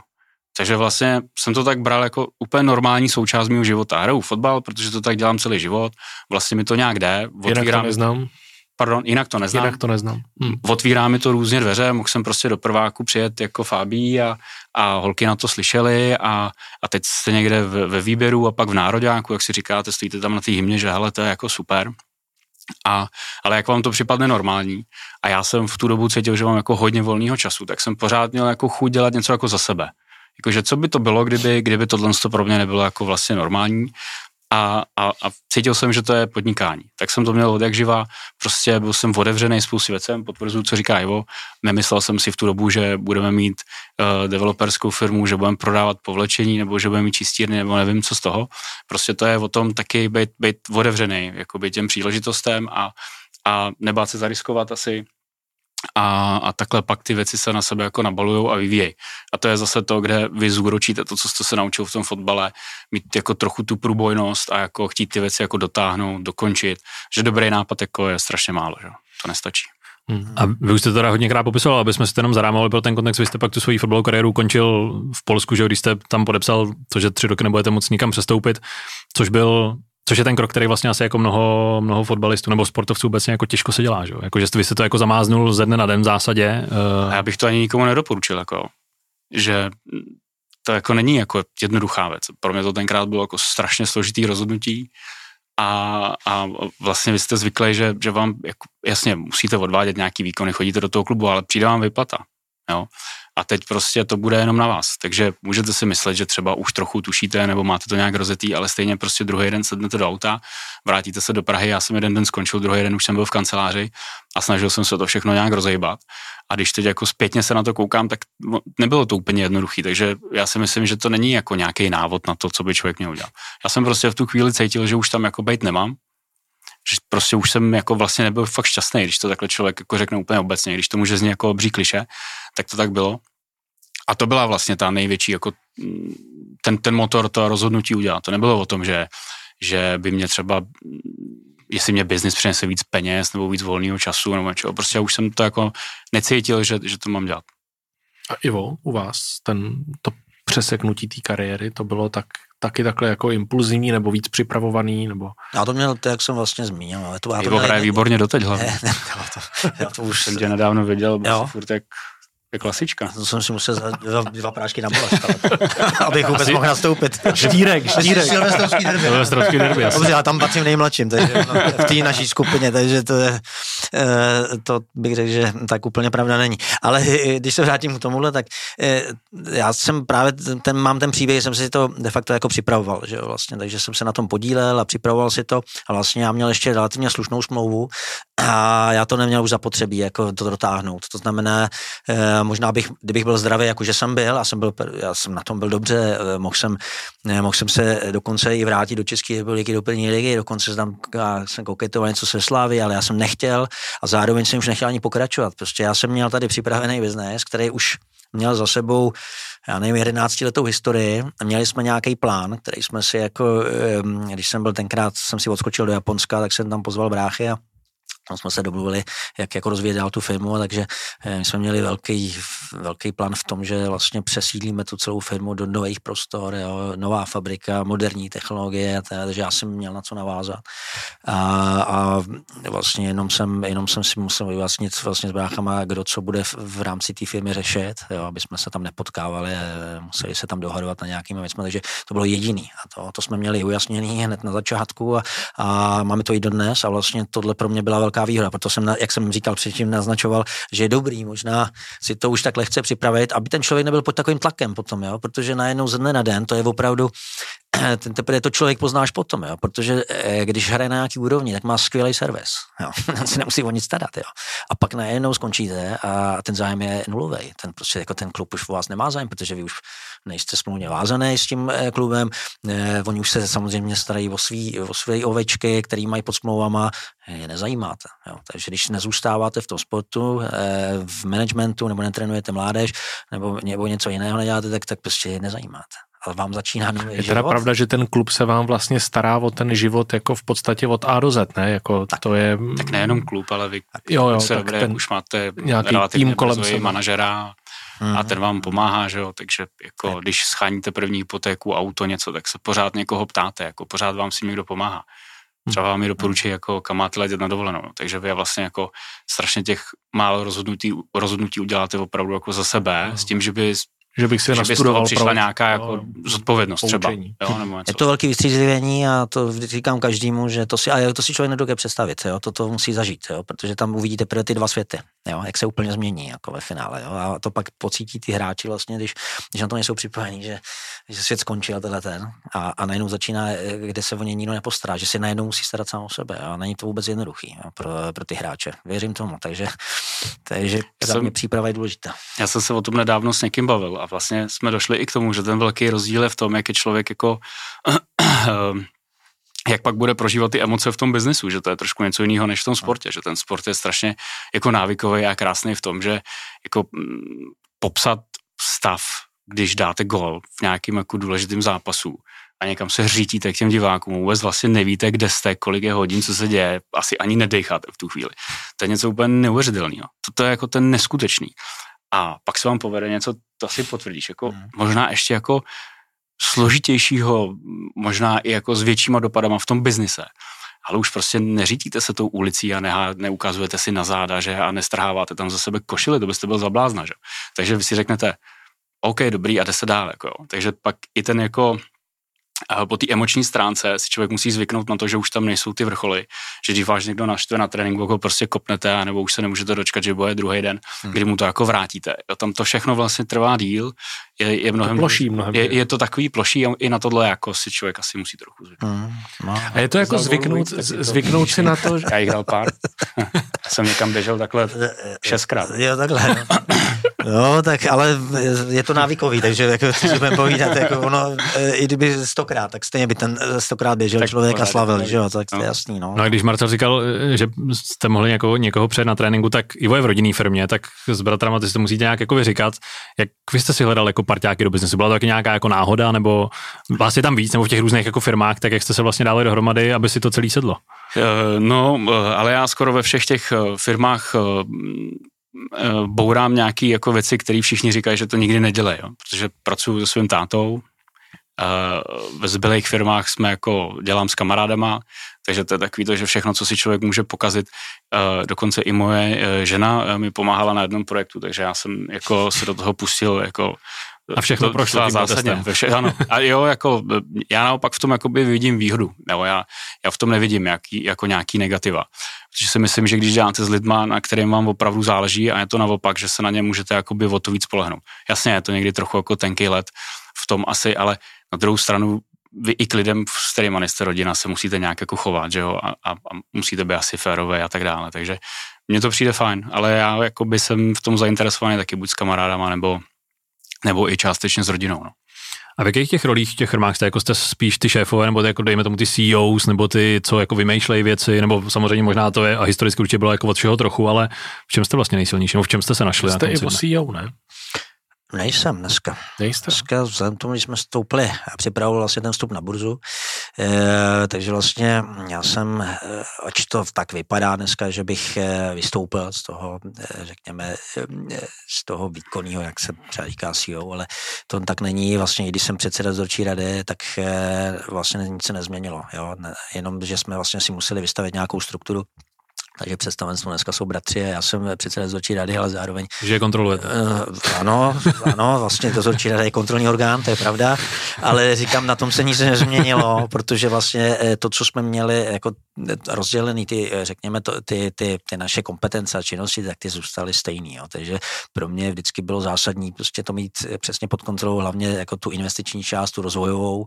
Takže vlastně jsem to tak bral jako úplně normální součást mého života. Hraju fotbal, protože to tak dělám celý život. Vlastně mi to nějak jde. Otvírám, Jinak to neznám. Pardon, jinak to neznám. Jinak to neznám. Hm. Otvírá mi to různě dveře, mohl jsem prostě do prváku přijet jako Fábí a, a holky na to slyšely a, a teď jste někde ve, ve výběru a pak v Nároďáku, jak si říkáte, stojíte tam na té hymně, že hele, to je jako super. A, ale jak vám to připadne normální a já jsem v tu dobu cítil, že mám jako hodně volného času, tak jsem pořád měl jako chuť dělat něco jako za sebe. Jakože co by to bylo, kdyby, kdyby tohle pro mě nebylo jako vlastně normální a, a, a cítil jsem, že to je podnikání. Tak jsem to měl od jak živa, prostě byl jsem otevřený spoustě věcem, potvrzuju, co říká Ivo. Nemyslel jsem si v tu dobu, že budeme mít uh, developerskou firmu, že budeme prodávat povlečení, nebo že budeme mít čistírny, nebo nevím, co z toho. Prostě to je o tom taky být, být otevřený, být těm příležitostem a, a nebát se zariskovat asi a, a takhle pak ty věci se na sebe jako nabalují a vyvíjejí. A to je zase to, kde vy zúročíte to, co jste se naučil v tom fotbale, mít jako trochu tu průbojnost a jako chtít ty věci jako dotáhnout, dokončit, že dobrý nápad jako je strašně málo, že? to nestačí. Hmm. A vy už jste teda hodněkrát popisoval, aby jsme to jenom zarámovali pro ten kontext. Vy jste pak tu svoji fotbalovou kariéru končil v Polsku, že když jste tam podepsal to, že tři roky nebudete moc nikam přestoupit, což byl Což je ten krok, který vlastně asi jako mnoho, mnoho fotbalistů nebo sportovců vůbec jako těžko se dělá, že? Jako, že vy jste to jako zamáznul ze dne na den v zásadě. Uh... Já bych to ani nikomu nedoporučil, jako, že to jako není jako jednoduchá věc. Pro mě to tenkrát bylo jako strašně složitý rozhodnutí a, a vlastně vy jste zvyklí, že, že vám, jako, jasně, musíte odvádět nějaký výkony, chodíte do toho klubu, ale přijde vám vyplata. Jo? a teď prostě to bude jenom na vás. Takže můžete si myslet, že třeba už trochu tušíte nebo máte to nějak rozetý, ale stejně prostě druhý den sednete do auta, vrátíte se do Prahy, já jsem jeden den skončil, druhý den už jsem byl v kanceláři a snažil jsem se to všechno nějak rozejbat. A když teď jako zpětně se na to koukám, tak nebylo to úplně jednoduché, takže já si myslím, že to není jako nějaký návod na to, co by člověk měl udělat. Já jsem prostě v tu chvíli cítil, že už tam jako být nemám, že prostě už jsem jako vlastně nebyl fakt šťastný, když to takhle člověk jako řekne úplně obecně, když to může znít jako obří kliše, tak to tak bylo. A to byla vlastně ta největší, jako mm, ten, ten motor, to rozhodnutí udělat. To nebylo o tom, že, že by mě třeba, mm, jestli mě biznis přinese víc peněz nebo víc volného času nebo čeho. Prostě já už jsem to jako necítil, že, že to mám dělat. A Ivo, u vás ten, to přeseknutí té kariéry, to bylo tak taky takhle jako impulzivní nebo víc připravovaný? Nebo... Já to měl, to, jak jsem vlastně zmínil. Ale to, já to hraje výborně doteď hlavně. Ne, ne, to, já to už jsem tě nedávno viděl, byl furt jak je klasička. To jsem si musel za dva, dva prášky na bolest, abych vůbec mohl nastoupit. Štírek, štírek. Silvestrovský derby. Silvestrovský derby, Dobře, já tam patřím nejmladším, takže v té naší skupině, takže to je, to bych řekl, že tak úplně pravda není. Ale když se vrátím k tomuhle, tak já jsem právě ten, mám ten příběh, jsem si to de facto jako připravoval, že jo, vlastně, takže jsem se na tom podílel a připravoval si to a vlastně já měl ještě relativně slušnou smlouvu a já to neměl už zapotřebí jako to dotáhnout. To znamená, možná bych, kdybych byl zdravý, jako že jsem byl, a jsem byl, já jsem na tom byl dobře, mohl jsem, mohl jsem se dokonce i vrátit do České republiky, do první ligy, dokonce tam jsem koketoval něco se Slávy, ale já jsem nechtěl a zároveň jsem už nechtěl ani pokračovat. Prostě já jsem měl tady připravený biznes, který už měl za sebou, já nevím, 11 letou historii měli jsme nějaký plán, který jsme si jako, když jsem byl tenkrát, jsem si odskočil do Japonska, tak jsem tam pozval bráchy a tam jsme se domluvili, jak jako rozvíjet dál tu firmu, takže eh, my jsme měli velký, velký plán v tom, že vlastně přesídlíme tu celou firmu do nových prostor, jo, nová fabrika, moderní technologie, takže já jsem měl na co navázat. A, a vlastně jenom jsem, jenom jsem si musel vyjasnit vlastně s bráchama, kdo co bude v, v rámci té firmy řešit, jo, aby jsme se tam nepotkávali, museli se tam dohadovat na nějakými věcmi, takže to bylo jediný. A to, to jsme měli ujasněný hned na začátku a, a máme to i dodnes a vlastně tohle pro mě byla velká velká výhoda, proto jsem, jak jsem říkal předtím, naznačoval, že je dobrý možná si to už tak lehce připravit, aby ten člověk nebyl pod takovým tlakem potom, jo? protože najednou ze dne na den to je opravdu ten teprve to člověk poznáš potom, jo? protože eh, když hraje na nějaký úrovni, tak má skvělý servis. Jo? si nemusí o nic starat. Jo? A pak najednou skončíte a ten zájem je nulový. Ten prostě jako ten klub už u vás nemá zájem, protože vy už nejste smluvně vázaný s tím eh, klubem. Eh, oni už se samozřejmě starají o svý, o své ovečky, který mají pod smlouvama, je nezajímáte. Jo? Takže když nezůstáváte v tom sportu, v managementu, nebo netrenujete mládež, nebo, nebo něco jiného neděláte, tak, tak prostě je nezajímáte vám začíná nový Je teda život. pravda, že ten klub se vám vlastně stará o ten život jako v podstatě od A do Z, ne? Jako tak, to je... Tak nejenom klub, ale vy jo, jo, se dobré, ten už máte nějaký tým kolem sebe. manažera a ten vám pomáhá, že jo, takže jako tak. když scháníte první hypotéku, auto, něco, tak se pořád někoho ptáte, jako pořád vám si někdo pomáhá. Třeba vám mi doporučí, jako kam máte letět na dovolenou. No. Takže vy vlastně jako strašně těch málo rozhodnutí, rozhodnutí uděláte opravdu jako za sebe, s tím, že by že bych si že nastudoval. By přišla nějaká jako zodpovědnost poučení. třeba. Jo, nebo je to velký vystřízlivění a to říkám každému, že to si, a to si člověk nedokáže představit, jo, to, to musí zažít, jo, protože tam uvidíte prvé ty dva světy, jo, jak se úplně změní jako ve finále. Jo, a to pak pocítí ty hráči vlastně, když, když na to nejsou připojení, že, že svět skončil tenhle ten a, a najednou začíná, kde se o ně nikdo nepostará, že si najednou musí starat sám o sebe a není to vůbec jednoduchý jo, pro, pro ty hráče. Věřím tomu, takže, takže za mě příprava je důležitá. Já jsem se o tom nedávno s někým bavil a vlastně jsme došli i k tomu, že ten velký rozdíl je v tom, jak je člověk jako jak pak bude prožívat ty emoce v tom biznesu, že to je trošku něco jiného než v tom sportě, že ten sport je strašně jako návykový a krásný v tom, že jako mm, popsat stav, když dáte gol v nějakým jako důležitým zápasu a někam se hřítíte k těm divákům, vůbec vlastně nevíte, kde jste, kolik je hodin, co se děje, asi ani nedecháte v tu chvíli. To je něco úplně neuvěřitelného. To je jako ten neskutečný. A pak se vám povede něco, to si potvrdíš, jako hmm. možná ještě jako složitějšího, možná i jako s většíma dopadama v tom biznise. Ale už prostě neřítíte se tou ulicí a nehá, neukazujete si na záda, že a nestrháváte tam za sebe košily, to byste byl zablázna, že? Takže vy si řeknete, OK, dobrý, a jde se dál, jako jo. Takže pak i ten jako po té emoční stránce si člověk musí zvyknout na to, že už tam nejsou ty vrcholy, že když vás někdo naštve na tréninku, ho prostě kopnete, nebo už se nemůžete dočkat, že bude druhý den, hmm. kdy mu to jako vrátíte. Jo, tam to všechno vlastně trvá díl, je, je mnohem, ploší, mnohem je, je, to takový ploší a i na tohle jako si člověk asi musí trochu zvyknout. Hmm. No. A je to jako zvyknout, zvyknout si na to, že... Já jich hrál pár. jsem někam běžel takhle šestkrát. Jo, takhle. No, tak ale je to návykový, takže jako, si budeme povídat, jako ono, e, i kdyby stokrát, tak stejně by ten stokrát běžel tak člověk a slavil, že jo, tak to je no. jasný, no. No a když Marcel říkal, e, že jste mohli někoho, někoho před na tréninku, tak Ivo je v rodinné firmě, tak s bratrama ty si to musíte nějak jako vyříkat. Jak vy jste si hledal jako parťáky do biznesu? Byla to taky nějaká jako náhoda, nebo vás je tam víc, nebo v těch různých jako firmách, tak jak jste se vlastně dali dohromady, aby si to celý sedlo? E, no, ale já skoro ve všech těch firmách bourám nějaké jako věci, které všichni říkají, že to nikdy nedělají, jo? protože pracuji se svým tátou, eh, ve zbylých firmách jsme jako dělám s kamarádama, takže to je takový to, že všechno, co si člověk může pokazit, eh, dokonce i moje žena mi pomáhala na jednom projektu, takže já jsem jako se do toho pustil jako A všechno to, prošlo tím zásadně. Vše, ano. A jo, jako, já naopak v tom jakoby vidím výhru, nebo já, já v tom nevidím jaký, jako nějaký negativa. Protože si myslím, že když děláte s lidma, na kterým vám opravdu záleží a je to naopak, že se na ně můžete jakoby o to víc spolehnout. Jasně, je to někdy trochu jako tenký let v tom asi, ale na druhou stranu vy i k lidem, s kterými jste rodina, se musíte nějak jako chovat, že jo, a, a, a musíte být asi férové a tak dále, takže mně to přijde fajn, ale já jako by jsem v tom zainteresovaný taky buď s kamarádama, nebo, nebo i částečně s rodinou, no. A v jakých těch rolích, těch firmách jste, jako jste spíš ty šéfové, nebo jako dejme tomu ty CEOs, nebo ty, co jako vymýšlejí věci, nebo samozřejmě možná to je, a historicky určitě bylo jako od všeho trochu, ale v čem jste vlastně nejsilnější, nebo v čem jste se našli? Jste i CEO, ne? Nejsem dneska. Nejste? Dneska vzhledem tomu, že jsme stoupli a připravoval vlastně ten vstup na burzu, e, takže vlastně já jsem, e, ač to tak vypadá dneska, že bych e, vystoupil z toho, řekněme, z toho výkonního, jak se třeba říká CEO, ale to tak není. Vlastně, když jsem předseda dozorčí rady, tak vlastně nic se nezměnilo. Jo? Jenom, že jsme vlastně si museli vystavit nějakou strukturu, takže představenstvo dneska jsou bratři a já jsem předseda dozorčí rady, ale zároveň... Že je kontrolujete. Uh, ano, ano, vlastně dozorčí rada je kontrolní orgán, to je pravda, ale říkám, na tom se nic nezměnilo, protože vlastně eh, to, co jsme měli jako rozdělený, ty, eh, řekněme, to, ty, ty, ty, naše kompetence a činnosti, tak ty zůstaly stejný. Jo. Takže pro mě vždycky bylo zásadní prostě to mít přesně pod kontrolou, hlavně jako tu investiční část, tu rozvojovou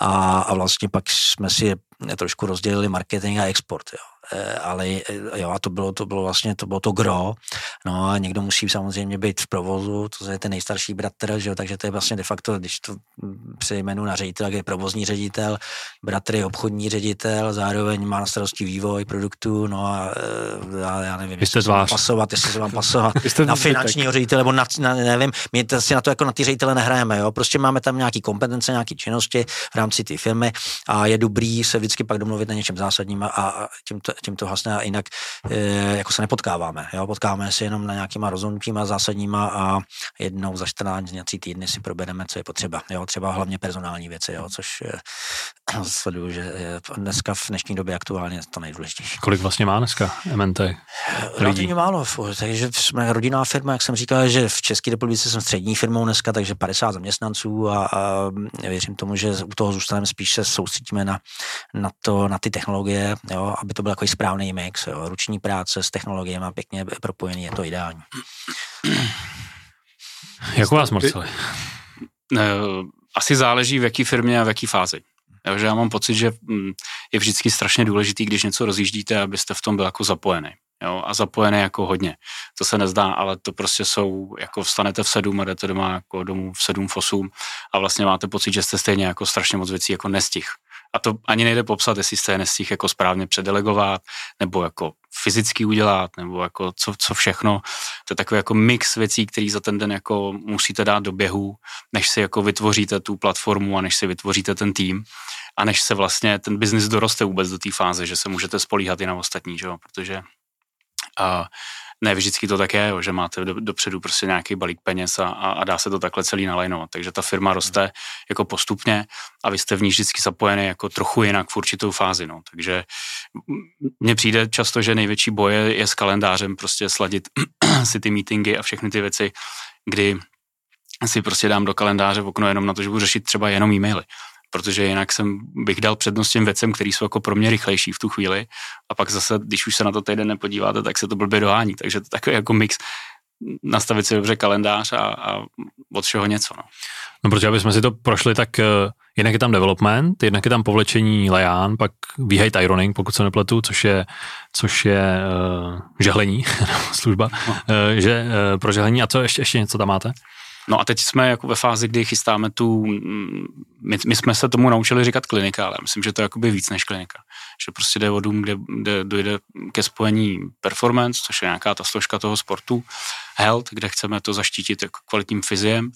a, a vlastně pak jsme si trošku rozdělili marketing a export. Jo. Eh, ale eh, jo, a to bylo, to bylo vlastně, to bylo to gro, no a někdo musí samozřejmě být v provozu, to je ten nejstarší bratr, že jo, takže to je vlastně de facto, když to přejmenu na ředitel, je provozní ředitel, bratr je obchodní ředitel, zároveň má na starosti vývoj produktů, no a eh, já, já nevím, jestli se vám pasovat, jestli se vám pasovat na finančního ředitele, nebo na, na, nevím, my si na to jako na ty ředitele nehrajeme, jo, prostě máme tam nějaký kompetence, nějaké činnosti v rámci té firmy a je dobrý se vždycky pak domluvit na něčem zásadním a, a tím to, tím to hasne a jinak e, jako se nepotkáváme. Jo? Potkáváme se jenom na nějakýma rozhodnutíma zásadníma a jednou za 14 dní, týdny si probereme, co je potřeba. Jo? Třeba hlavně personální věci, jo? což e, sleduju, že je dneska v dnešní době aktuálně to nejdůležitější. Kolik vlastně má dneska MNT? Relativně málo, takže jsme rodinná firma, jak jsem říkal, že v České republice jsem střední firmou dneska, takže 50 zaměstnanců a, a věřím tomu, že u toho zůstaneme spíš se soustředíme na, na, to, na ty technologie, jo, aby to byl jako správný mix, jo, ruční práce s technologiemi pěkně propojený, je to ideální. Jak u vás, Marceli? Asi záleží, v jaký firmě a v jaký fázi. Jo, že já mám pocit, že mm, je vždycky strašně důležitý, když něco rozjíždíte, abyste v tom byl jako zapojený. Jo, a zapojený jako hodně. To se nezdá, ale to prostě jsou, jako vstanete v sedm a jdete doma jako domů v sedm, v osm a vlastně máte pocit, že jste stejně jako strašně moc věcí jako nestih. A to ani nejde popsat, jestli jste je nestih jako správně předelegovat, nebo jako fyzicky udělat, nebo jako co, co všechno. To je takový jako mix věcí, který za ten den jako musíte dát do běhu, než si jako vytvoříte tu platformu a než si vytvoříte ten tým a než se vlastně ten biznis doroste vůbec do té fáze, že se můžete spolíhat i na ostatní, že jo? protože a ne vždycky to tak je, že máte do, dopředu prostě nějaký balík peněz a, a, dá se to takhle celý nalajnovat. Takže ta firma roste jako postupně a vy jste v ní vždycky zapojený jako trochu jinak v určitou fázi. No. Takže mně přijde často, že největší boje je s kalendářem prostě sladit si ty meetingy a všechny ty věci, kdy si prostě dám do kalendáře v okno jenom na to, že budu řešit třeba jenom e-maily protože jinak jsem bych dal přednost těm věcem, které jsou jako pro mě rychlejší v tu chvíli a pak zase, když už se na to týden nepodíváte, tak se to blbě dohání, takže to takový jako mix nastavit si dobře kalendář a, a od všeho něco. No. no protože aby jsme si to prošli, tak uh, jednak je tam development, jednak je tam povlečení laján, pak výhejt ironing, pokud se nepletu, což je, což je uh, žehlení, služba, no. uh, že uh, pro žehlení a co ještě, ještě něco tam máte? No a teď jsme jako ve fázi, kdy chystáme tu, my, my jsme se tomu naučili říkat klinika, ale myslím, že to je jakoby víc než klinika. Že prostě jde o dům, kde, kde dojde ke spojení performance, což je nějaká ta složka toho sportu, health, kde chceme to zaštítit jako kvalitním fyziem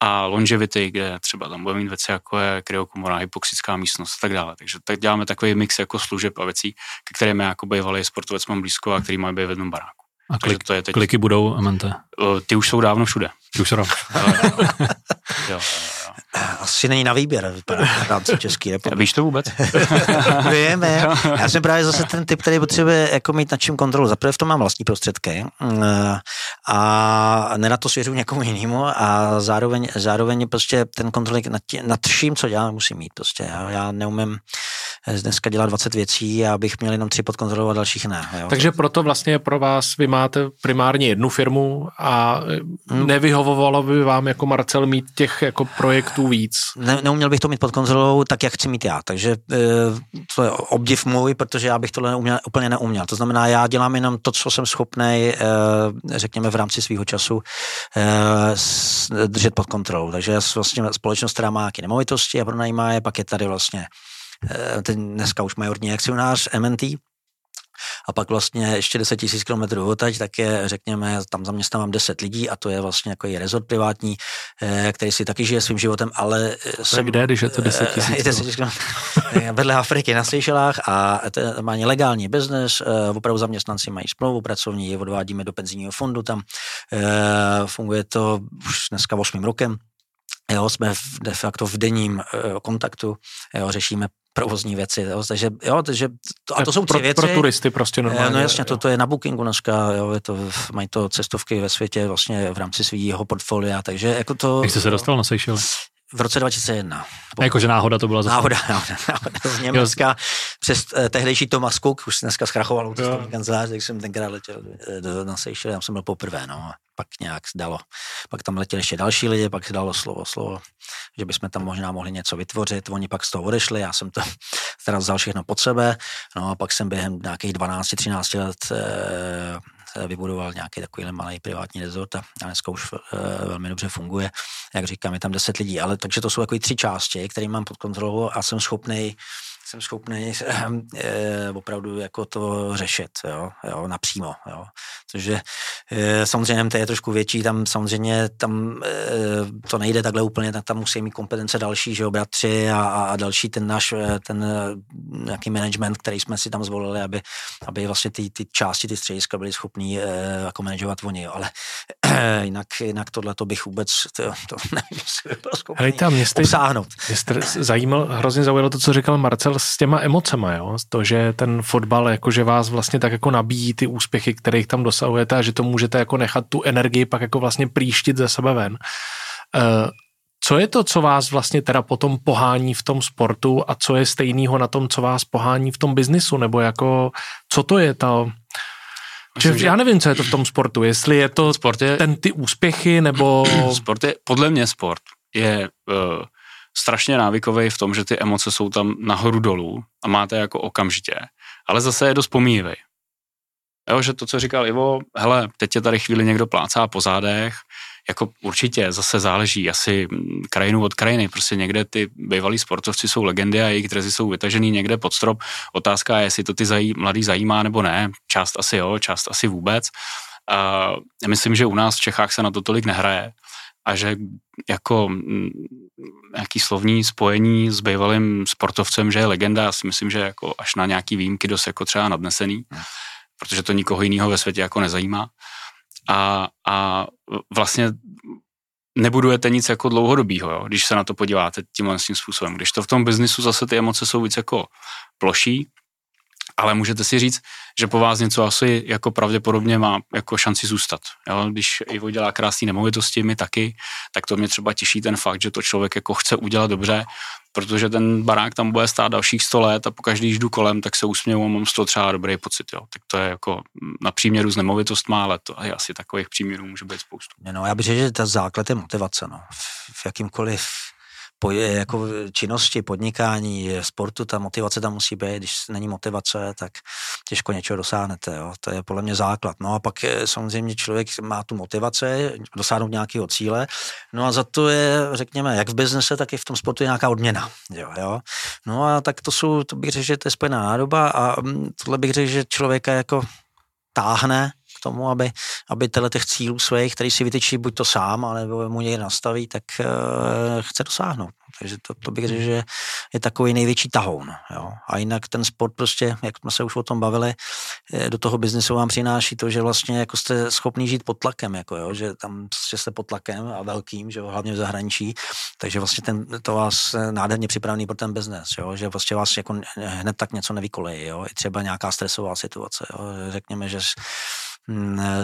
a longevity, kde třeba tam budeme mít věci jako je kryokomora, hypoxická místnost a tak dále. Takže tak děláme takový mix jako služeb a věcí, ke kterým já jako bývalý sportovec mám blízko a který mají být v jednom baráku. A klik, to je teď... kliky budou, MNT? Ty už jsou dávno všude. Už dávno. jo, jo, jo. Asi není na výběr, vypadá v rámci České republiky. Víš to vůbec? Víme. Já jsem právě zase ten typ, který potřebuje jako mít nad čím kontrolu. Zaprvé v tom mám vlastní prostředky eh, a ne na to svěřu někomu jinému a zároveň, zároveň prostě ten kontrol nad, tě, nad vším, co dělám, musím mít prostě. Já, já neumím dneska dělat 20 věcí a abych měl jenom tři pod kontrolou a dalších ne. Jo. Takže proto vlastně pro vás vy máte primárně jednu firmu a hmm. nevyhovovalo by vám jako Marcel mít těch jako projektů víc? Ne, neuměl bych to mít pod kontrolou tak, jak chci mít já. Takže e, to je obdiv můj, protože já bych tohle neuměl, úplně neuměl. To znamená, já dělám jenom to, co jsem schopný, e, řekněme, v rámci svého času e, držet pod kontrolou. Takže vlastně společnost, která má nějaké nemovitosti a pronajímá je, pak je tady vlastně teď dneska už majorní akcionář MNT, a pak vlastně ještě 10 tisíc kilometrů odtaď, tak je, řekněme, tam zaměstnávám 10 lidí a to je vlastně jako je rezort privátní, eh, který si taky žije svým životem, ale... Eh, jsem, kde, když je to 10 eh, tisíc? 10 tisíc vedle Afriky na Seychelách a to má legální biznes, opravdu zaměstnanci mají smlouvu pracovní, odvádíme do penzijního fondu, tam. Funguje to už dneska 8 rokem, Jo, jsme v, de facto v denním kontaktu, jo, řešíme provozní věci. Jo. Takže, jo, takže to, a to jsou tři pro, věci. Pro turisty prostě eh, normálně. No jasně, to, to je na Bookingu dneska, jo, je to, mají to cestovky ve světě vlastně v rámci svého portfolia, takže jako to... Jak jste se dostal na Seychelles? v roce 2001. A jakože náhoda to byla zase. Náhoda, náhoda, náhoda. Z Německa přes eh, tehdejší Thomas Cook, už dneska zkrachoval cestovní kancelář, tak jsem tenkrát letěl eh, do, na Seychelles, tam jsem byl poprvé, no. Pak nějak dalo. Pak tam letěli ještě další lidi, pak se dalo slovo, slovo, že bychom tam možná mohli něco vytvořit. Oni pak z toho odešli, já jsem to teda vzal všechno pod sebe, no a pak jsem během nějakých 12-13 let eh, vybudoval nějaký takový malý privátní rezort a dneska už uh, velmi dobře funguje. Jak říkám, je tam 10 lidí, ale takže to jsou takové tři části, které mám pod kontrolou a jsem schopný jsem schopný e, opravdu jako to řešit, jo, jo napřímo, jo. Cože e, samozřejmě MT je trošku větší, tam samozřejmě tam e, to nejde takhle úplně, tak tam musí mít kompetence další, že jo, bratři a, a další ten náš, ten nějaký management, který jsme si tam zvolili, aby, aby vlastně ty, ty části, ty střediska byly schopní e, jako manažovat oni, jo. ale e, jinak, jinak tohle to bych vůbec, to, to nevím, jestli by byl schopný Hej, tam, obsáhnout. Mě zajímal, hrozně zaujalo to, co říkal Marcel s těma emocema, jo? To, že ten fotbal jakože vás vlastně tak jako nabíjí ty úspěchy, kterých tam dosahujete a že to můžete jako nechat tu energii pak jako vlastně příštit ze sebe ven. Uh, co je to, co vás vlastně teda potom pohání v tom sportu a co je stejného na tom, co vás pohání v tom biznisu, nebo jako, co to je to, Myslím, že já nevím, co je to v tom sportu, jestli je to sport je, ten ty úspěchy, nebo... Sport je, podle mě sport je uh, strašně návykový v tom, že ty emoce jsou tam nahoru dolů a máte jako okamžitě, ale zase je dost pomíjivý. Jo, že to, co říkal Ivo, hele, teď je tady chvíli někdo plácá po zádech, jako určitě zase záleží asi krajinu od krajiny, prostě někde ty bývalí sportovci jsou legendy a jejich drezy jsou vytažený někde pod strop. Otázka je, jestli to ty zají, mladý zajímá nebo ne, část asi jo, část asi vůbec. A myslím, že u nás v Čechách se na to tolik nehraje a že jako nějaký slovní spojení s bývalým sportovcem, že je legenda, já si myslím, že jako až na nějaký výjimky dost jako třeba nadnesený, protože to nikoho jiného ve světě jako nezajímá. A, a vlastně nebudujete nic jako dlouhodobýho, jo, když se na to podíváte tímhle tím způsobem. Když to v tom biznisu zase ty emoce jsou víc jako ploší, ale můžete si říct, že po vás něco asi jako pravděpodobně má jako šanci zůstat. Jo? Když Ivo dělá krásné nemovitosti, my taky, tak to mě třeba těší ten fakt, že to člověk jako chce udělat dobře, protože ten barák tam bude stát dalších 100 let a po každý, jdu kolem, tak se usměju a mám z toho třeba dobrý pocit. Jo? Tak to je jako na příměru s nemovitostma, ale to je asi takových příměrů může být spoustu. No, já bych řekl, že ta základ je motivace. No. V jakýmkoliv jako činnosti, podnikání, sportu, ta motivace tam musí být. Když není motivace, tak těžko něčeho dosáhnete. Jo. To je podle mě základ. No a pak samozřejmě člověk má tu motivace dosáhnout nějakého cíle. No a za to je, řekněme, jak v biznese, tak i v tom sportu je nějaká odměna. Jo, jo. No a tak to jsou, to bych řekl, že to je spojená nádoba a mm, tohle bych řekl, že člověka jako táhne tomu, aby, aby tyhle těch cílů svých, který si vytyčí buď to sám, alebo mu někde nastaví, tak uh, chce dosáhnout. Takže to, to bych řekl, že, je takový největší tahoun. Jo. A jinak ten sport prostě, jak jsme se už o tom bavili, eh, do toho biznesu vám přináší to, že vlastně jako jste schopný žít pod tlakem, jako jo, že tam prostě jste pod tlakem a velkým, že jo, hlavně v zahraničí, takže vlastně ten, to vás eh, nádherně připravený pro ten biznes, jo, že vlastně vás jako hned tak něco nevykolejí, jo, i třeba nějaká stresová situace, jo, řekněme, že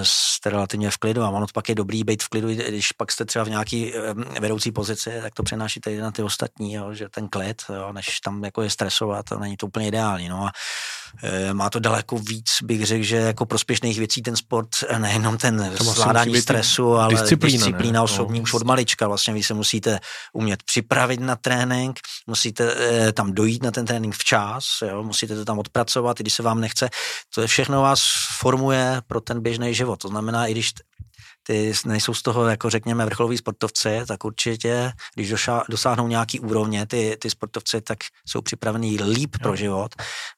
jste relativně v klidu a ono pak je dobrý být v klidu, když pak jste třeba v nějaký vedoucí pozici, tak to přenášíte i na ty ostatní, jo, že ten klid, jo, než tam jako je stresovat, to není to úplně ideální. No a má to daleko víc, bych řekl, že jako prospěšných věcí ten sport, nejenom ten zvládání stresu, ale disciplína, disciplína osobní no, už od malička. Vlastně vy se musíte umět připravit na trénink, musíte e, tam dojít na ten trénink včas, jo, musíte to tam odpracovat, i když se vám nechce. To je všechno vás formuje pro ten běžný život. To znamená, i když ty nejsou z toho, jako řekněme, vrcholoví sportovci, tak určitě, když doša, dosáhnou nějaký úrovně, ty, ty sportovci, tak jsou připravení líp jo. pro život,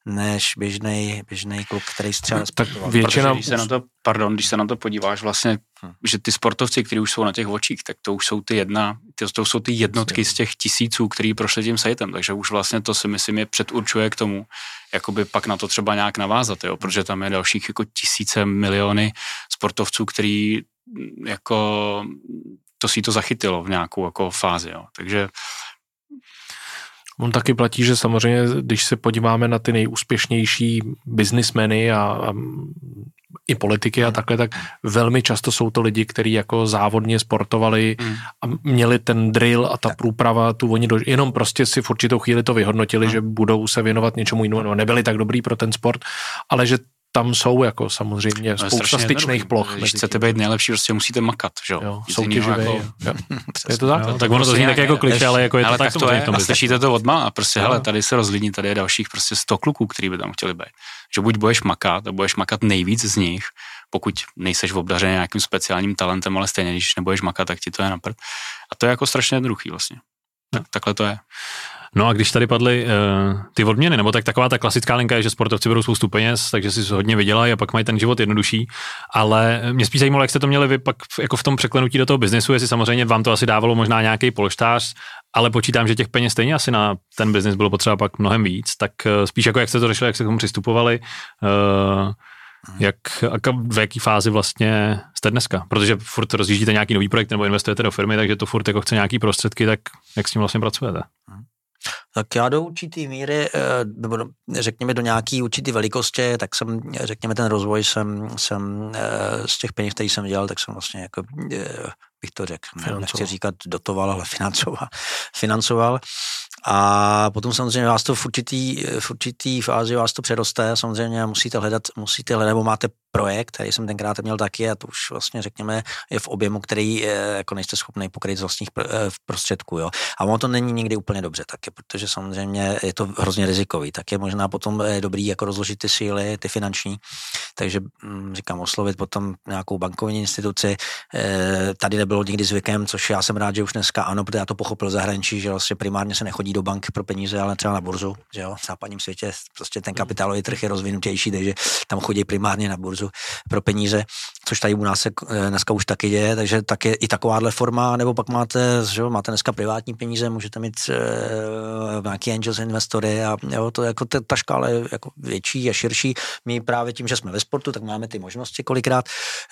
než běžný běžný kluk, který třeba tak většina... když se na to, pardon, když se na to podíváš, vlastně, hmm. že ty sportovci, kteří už jsou na těch očích, tak to už jsou ty jedna, to, to jsou ty jednotky z těch tisíců, který prošli tím sajtem, takže už vlastně to si myslím je předurčuje k tomu, jakoby pak na to třeba nějak navázat, jo, protože tam je dalších jako tisíce, miliony sportovců, který jako to si to zachytilo v nějakou jako fázi, jo. takže On taky platí, že samozřejmě, když se podíváme na ty nejúspěšnější biznismeny a, a i politiky a hmm. takhle, tak velmi často jsou to lidi, kteří jako závodně sportovali mm. a měli ten drill a ta tak. průprava, tu oni do, jenom prostě si v určitou chvíli to vyhodnotili, mm. že budou se věnovat něčemu jinému, no, nebyli tak dobrý pro ten sport, ale že tam jsou jako samozřejmě no, spousta styčných ploch. Když chcete být nejlepší, prostě musíte makat, že jo? Soutěživý. Jako... je to tak? Jo, tak ono to zní tak jako kliše, ale jako je ale to tak, tak to je. A slyšíte to od a prostě, hele, tady se rozlidní, tady je dalších prostě 100 kluků, který by tam chtěli být. Že buď budeš makat, a budeš makat nejvíc z nich, pokud nejseš obdařený nějakým speciálním talentem, ale stejně, když nebudeš makat, tak ti to je na prd. A to je jako strašně jednoduchý vlastně. Tak, takhle to je. No a když tady padly uh, ty odměny, nebo tak taková ta klasická linka je, že sportovci berou spoustu peněz, takže si hodně vydělají a pak mají ten život jednodušší. Ale mě spíš zajímalo, jak jste to měli vy pak jako v tom překlenutí do toho biznesu, jestli samozřejmě vám to asi dávalo možná nějaký polštář, ale počítám, že těch peněz stejně asi na ten biznis bylo potřeba pak mnohem víc, tak uh, spíš jako jak jste to řešili, jak jste k tomu přistupovali, uh, jak, v jaký fázi vlastně jste dneska? Protože furt rozjíždíte nějaký nový projekt nebo investujete do firmy, takže to furt jako chce nějaký prostředky, tak jak s tím vlastně pracujete? Tak já do určitý míry, eh, nebo řekněme do nějaký určitý velikosti, tak jsem, řekněme, ten rozvoj jsem, jsem eh, z těch peněz, který jsem dělal, tak jsem vlastně jako, eh, bych to řekl, financoval. nechci říkat dotoval, ale financoval. financoval. A potom samozřejmě vás to v určitý, v určitý fázi vás to předoste, samozřejmě musíte hledat, musíte hledat, nebo máte projekt, který jsem tenkrát měl taky a to už vlastně řekněme je v objemu, který jako nejste schopný pokryt z vlastních eh, prostředků. Jo. A ono to není nikdy úplně dobře taky, protože samozřejmě je to hrozně rizikový. Tak je možná potom je dobrý jako rozložit ty síly, ty finanční. Takže hm, říkám, oslovit potom nějakou bankovní instituci. Eh, tady nebylo nikdy zvykem, což já jsem rád, že už dneska ano, protože já to pochopil zahraničí, že vlastně primárně se nechodí do bank pro peníze, ale třeba na burzu. Že jo. V západním světě prostě ten kapitálový trh je rozvinutější, takže tam chodí primárně na burzu kurzu pro peníze, což tady u nás se eh, dneska už taky děje, takže tak je i takováhle forma, nebo pak máte, že máte dneska privátní peníze, můžete mít uh, nějaký angels investory a jo, to jako ta, ta škála je jako větší a širší. My právě tím, že jsme ve sportu, tak máme ty možnosti kolikrát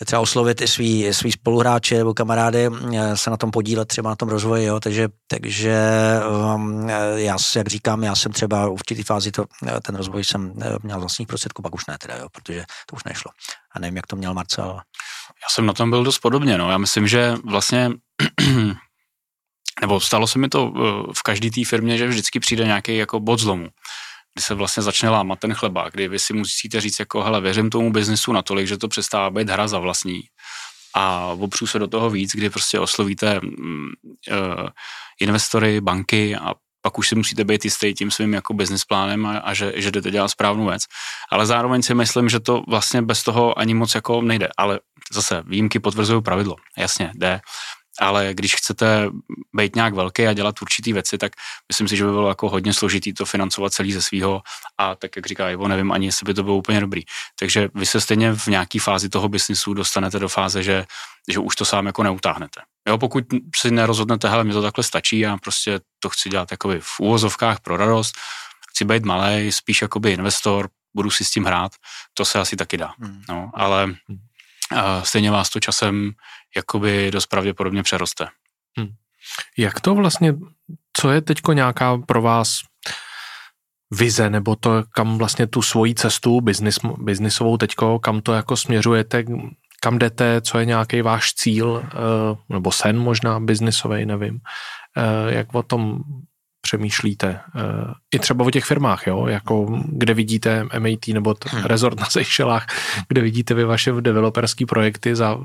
třeba oslovit i svý, svý spoluhráče nebo kamarády, eh, se na tom podílet třeba na tom rozvoji, jo, takže, takže um, já, jak říkám, já jsem třeba v určitý fázi to, ten rozvoj jsem měl vlastních prostředků, pak už ne teda, jo, protože to už nešlo. Nevím, jak to měl Marcel. Já jsem na tom byl dost podobně, no. Já myslím, že vlastně nebo stalo se mi to eh, v každé té firmě, že vždycky přijde nějaký jako bod zlomu, kdy se vlastně začne lámat ten chleba, kdy vy si musíte říct jako, hele, věřím tomu biznesu natolik, že to přestává být hra za vlastní a opřu se do toho víc, kdy prostě oslovíte uh, investory, banky a pak už si musíte být jistý tím svým jako business plánem a, a že, že jdete dělat správnou věc. Ale zároveň si myslím, že to vlastně bez toho ani moc jako nejde. Ale zase výjimky potvrzují pravidlo. Jasně, jde. Ale když chcete být nějak velký a dělat určitý věci, tak myslím si, že by bylo jako hodně složitý to financovat celý ze svého a tak, jak říká Ivo, nevím ani, jestli by to bylo úplně dobrý. Takže vy se stejně v nějaké fázi toho biznisu dostanete do fáze, že, že už to sám jako neutáhnete. Jo, pokud si nerozhodnete, hele, mi to takhle stačí a prostě to chci dělat jakoby v úvozovkách pro radost, chci být malý, spíš jakoby investor, budu si s tím hrát, to se asi taky dá. Hmm. No, ale hmm. uh, stejně vás to časem jakoby dost pravděpodobně přeroste. Hmm. Jak to vlastně, co je teďko nějaká pro vás vize, nebo to, kam vlastně tu svoji cestu biznis, biznisovou teďko, kam to jako směřujete, kam jdete, co je nějaký váš cíl, eh, nebo sen možná biznisový, nevím. Eh, jak o tom přemýšlíte? Eh, I třeba o těch firmách, jo? Jako, kde vidíte MAT nebo t- hmm. rezort na Seychelách, kde vidíte vy vaše developerské projekty za...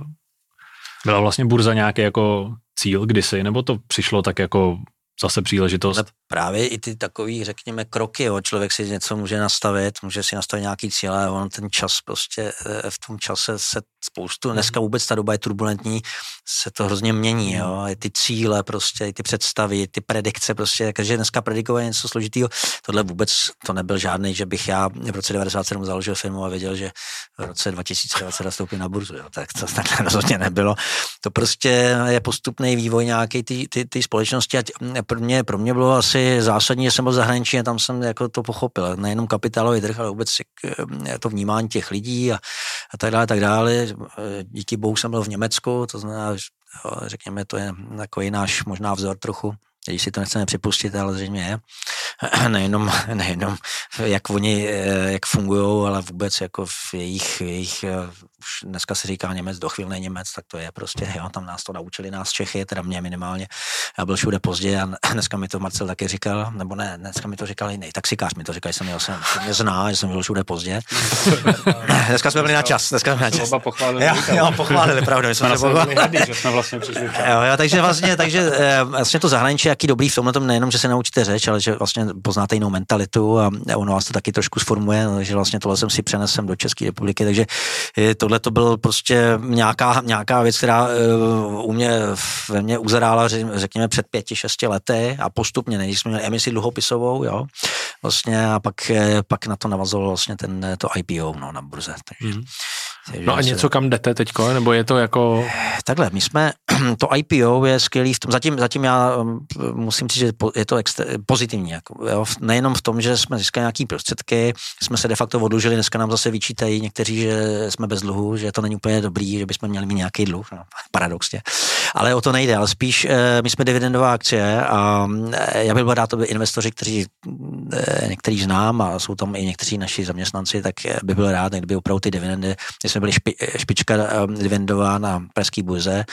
Byla vlastně burza nějaký jako cíl kdysi, nebo to přišlo tak jako zase příležitost. Ale právě i ty takový, řekněme, kroky, jo. člověk si něco může nastavit, může si nastavit nějaký cíl, ale on ten čas prostě eh, v tom čase se spoustu, mhm. dneska vůbec ta doba je turbulentní, se to hrozně mění, jo, i ty cíle prostě, i ty představy, ty predikce prostě, takže dneska predikovat něco složitého, tohle vůbec to nebyl žádný, že bych já v roce 97 založil firmu a věděl, že v roce 2020 nastoupím na burzu, jo, tak to takhle rozhodně nebylo. To prostě je postupný vývoj nějaký ty, ty, ty společnosti a pro mě, pro mě bylo asi zásadní, že jsem byl zahraničí a tam jsem jako to pochopil, nejenom kapitálový trh, ale vůbec eh, to vnímání těch lidí a, a tak dále, tak dále díky bohu jsem byl v Německu, to znamená, řekněme, to je takový náš možná vzor trochu, když si to nechceme připustit, ale zřejmě je. nejenom, nejenom jak oni, eh, jak fungují, ale vůbec jako v jejich, jejich eh, už dneska se říká Němec, dochvilný Němec, tak to je prostě, jo, tam nás to naučili, nás Čechy, teda mě minimálně. Já byl všude pozdě a dneska mi to Marcel taky říkal, nebo ne, dneska mi to říkal jiný taxikář mi to říkal, že jsem, měl, jsem, mě zná, že jsem byl všude pozdě. dneska jsme byli na čas, dneska jsme na čas. Oba pochválili. Jo, jo, pochválili, pravda. My jsme, jsme že jsme vlastně přišli jo, jo, takže vlastně, takže eh, vlastně to zahraničí, jaký dobrý v tomhle tom nejenom, že se naučíte řeč, ale že vlastně poznáte jinou mentalitu a ono vás to taky trošku sformuje, že vlastně tohle jsem si přenesem do České republiky, takže tohle to byl prostě nějaká, nějaká věc, která uh, u mě ve mně uzerála, řekněme, před pěti, šesti lety a postupně, než jsme měli emisi dluhopisovou, jo, vlastně a pak, eh, pak na to navazoval vlastně ten, to IPO, no, na burze, takže mm. No a něco, kam jdete teďko, nebo je to jako... Takhle, my jsme, to IPO je skvělý v tom, zatím, zatím já um, musím říct, že je to extra, pozitivní, jako, jo, nejenom v tom, že jsme získali nějaký prostředky, jsme se de facto odlužili, dneska nám zase vyčítají někteří, že jsme bez dluhu, že to není úplně dobrý, že bychom měli mít nějaký dluh, no, paradoxně. Ale o to nejde, ale spíš eh, my jsme dividendová akcie a eh, já bych byl rád, to by investoři, kteří některý znám a jsou tam i někteří naši zaměstnanci, tak by byl rád, kdyby opravdu ty dividendy jsme byli špi, špička um, dividendová na pražský burze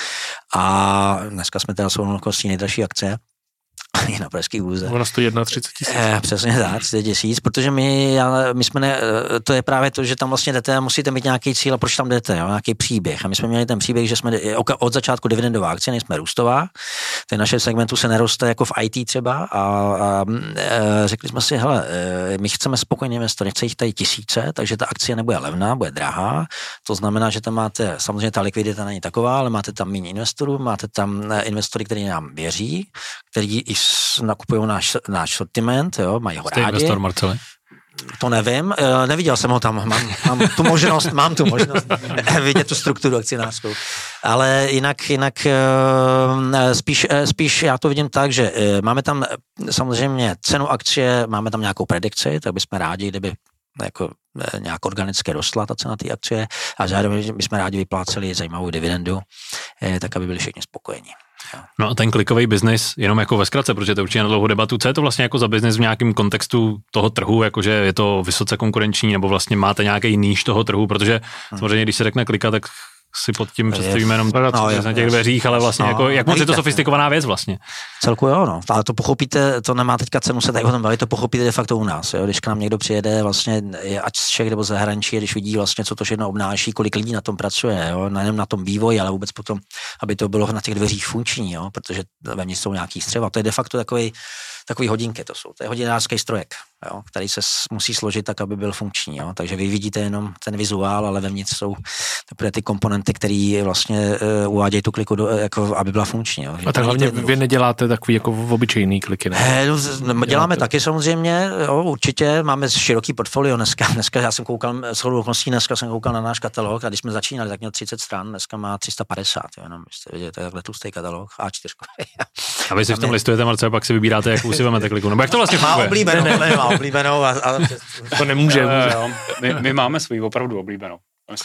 a dneska jsme teda jsou nejdražší akce na pražský vůze. Ona stojí 31 tisíc. Eh, přesně tak, 30 tisíc, protože my, já, my jsme ne, eh, to je právě to, že tam vlastně jdete a musíte mít nějaký cíl a proč tam jdete, jo, nějaký příběh. A my jsme měli ten příběh, že jsme od začátku dividendová akce, nejsme růstová, v naše segmentu se neroste jako v IT třeba a, a e, řekli jsme si, hele, e, my chceme spokojně investory, nechce jich tady tisíce, takže ta akcie nebude levná, bude drahá. To znamená, že tam máte, samozřejmě ta likvidita není taková, ale máte tam méně investorů, máte tam investory, kteří nám věří, kteří i nakupují náš, náš sortiment, jo, mají ho Jste rádi. investor, Marceli? To nevím, eh, neviděl jsem ho tam, mám, mám tu možnost, mám tu možnost vidět tu strukturu akcionářskou. Ale jinak, jinak eh, spíš, eh, spíš já to vidím tak, že máme tam samozřejmě cenu akcie, máme tam nějakou predikci, tak bychom rádi, kdyby jako nějak organicky rostla ta cena té akcie a zároveň bychom rádi vypláceli zajímavou dividendu, tak aby byli všichni spokojení. No a ten klikový biznis, jenom jako ve zkratce, protože to určitě na dlouhou debatu, co je to vlastně jako za biznis v nějakém kontextu toho trhu, jakože je to vysoce konkurenční, nebo vlastně máte nějaký níž toho trhu, protože hmm. samozřejmě, když se řekne klika, tak si pod tím představíme jenom no, na těch dveřích, ale vlastně no, jako, jak moc je to sofistikovaná věc vlastně. Celku jo, no. Ale to pochopíte, to nemá teďka cenu se tady o tom bavit, to pochopíte de facto u nás. Jo? Když k nám někdo přijede, vlastně, ať z Čech nebo zahraničí, když vidí vlastně, co to všechno obnáší, kolik lidí na tom pracuje, jo? nejen na tom vývoji, ale vůbec potom, aby to bylo na těch dveřích funkční, jo? protože ve mně jsou nějaký střeva. To je de facto takový takový hodinky to jsou. To je hodinářský strojek, jo, který se musí složit tak, aby byl funkční. Jo. Takže vy vidíte jenom ten vizuál, ale vevnitř jsou teprve ty komponenty, které vlastně uh, uvádějí tu kliku, do, jako, aby byla funkční. Jo. A tak hlavně vy neděláte takový jako obyčejný kliky, ne? He, no, děláme taky samozřejmě, jo, určitě. Máme široký portfolio dneska. Dneska já jsem koukal, shodou okolností dneska jsem koukal na náš katalog a když jsme začínali, tak měl 30 stran, dneska má 350, jo, jenom jste vidět, to je takhle tlustý katalog, A4. a vy si v tom listujete, Marce, pak si vybíráte, jakou si vezmete kliku. Nebo jak to vlastně má oblíbenou, oblíbenou. A, a... to nemůže. Uh, my, my, máme svůj opravdu oblíbenou.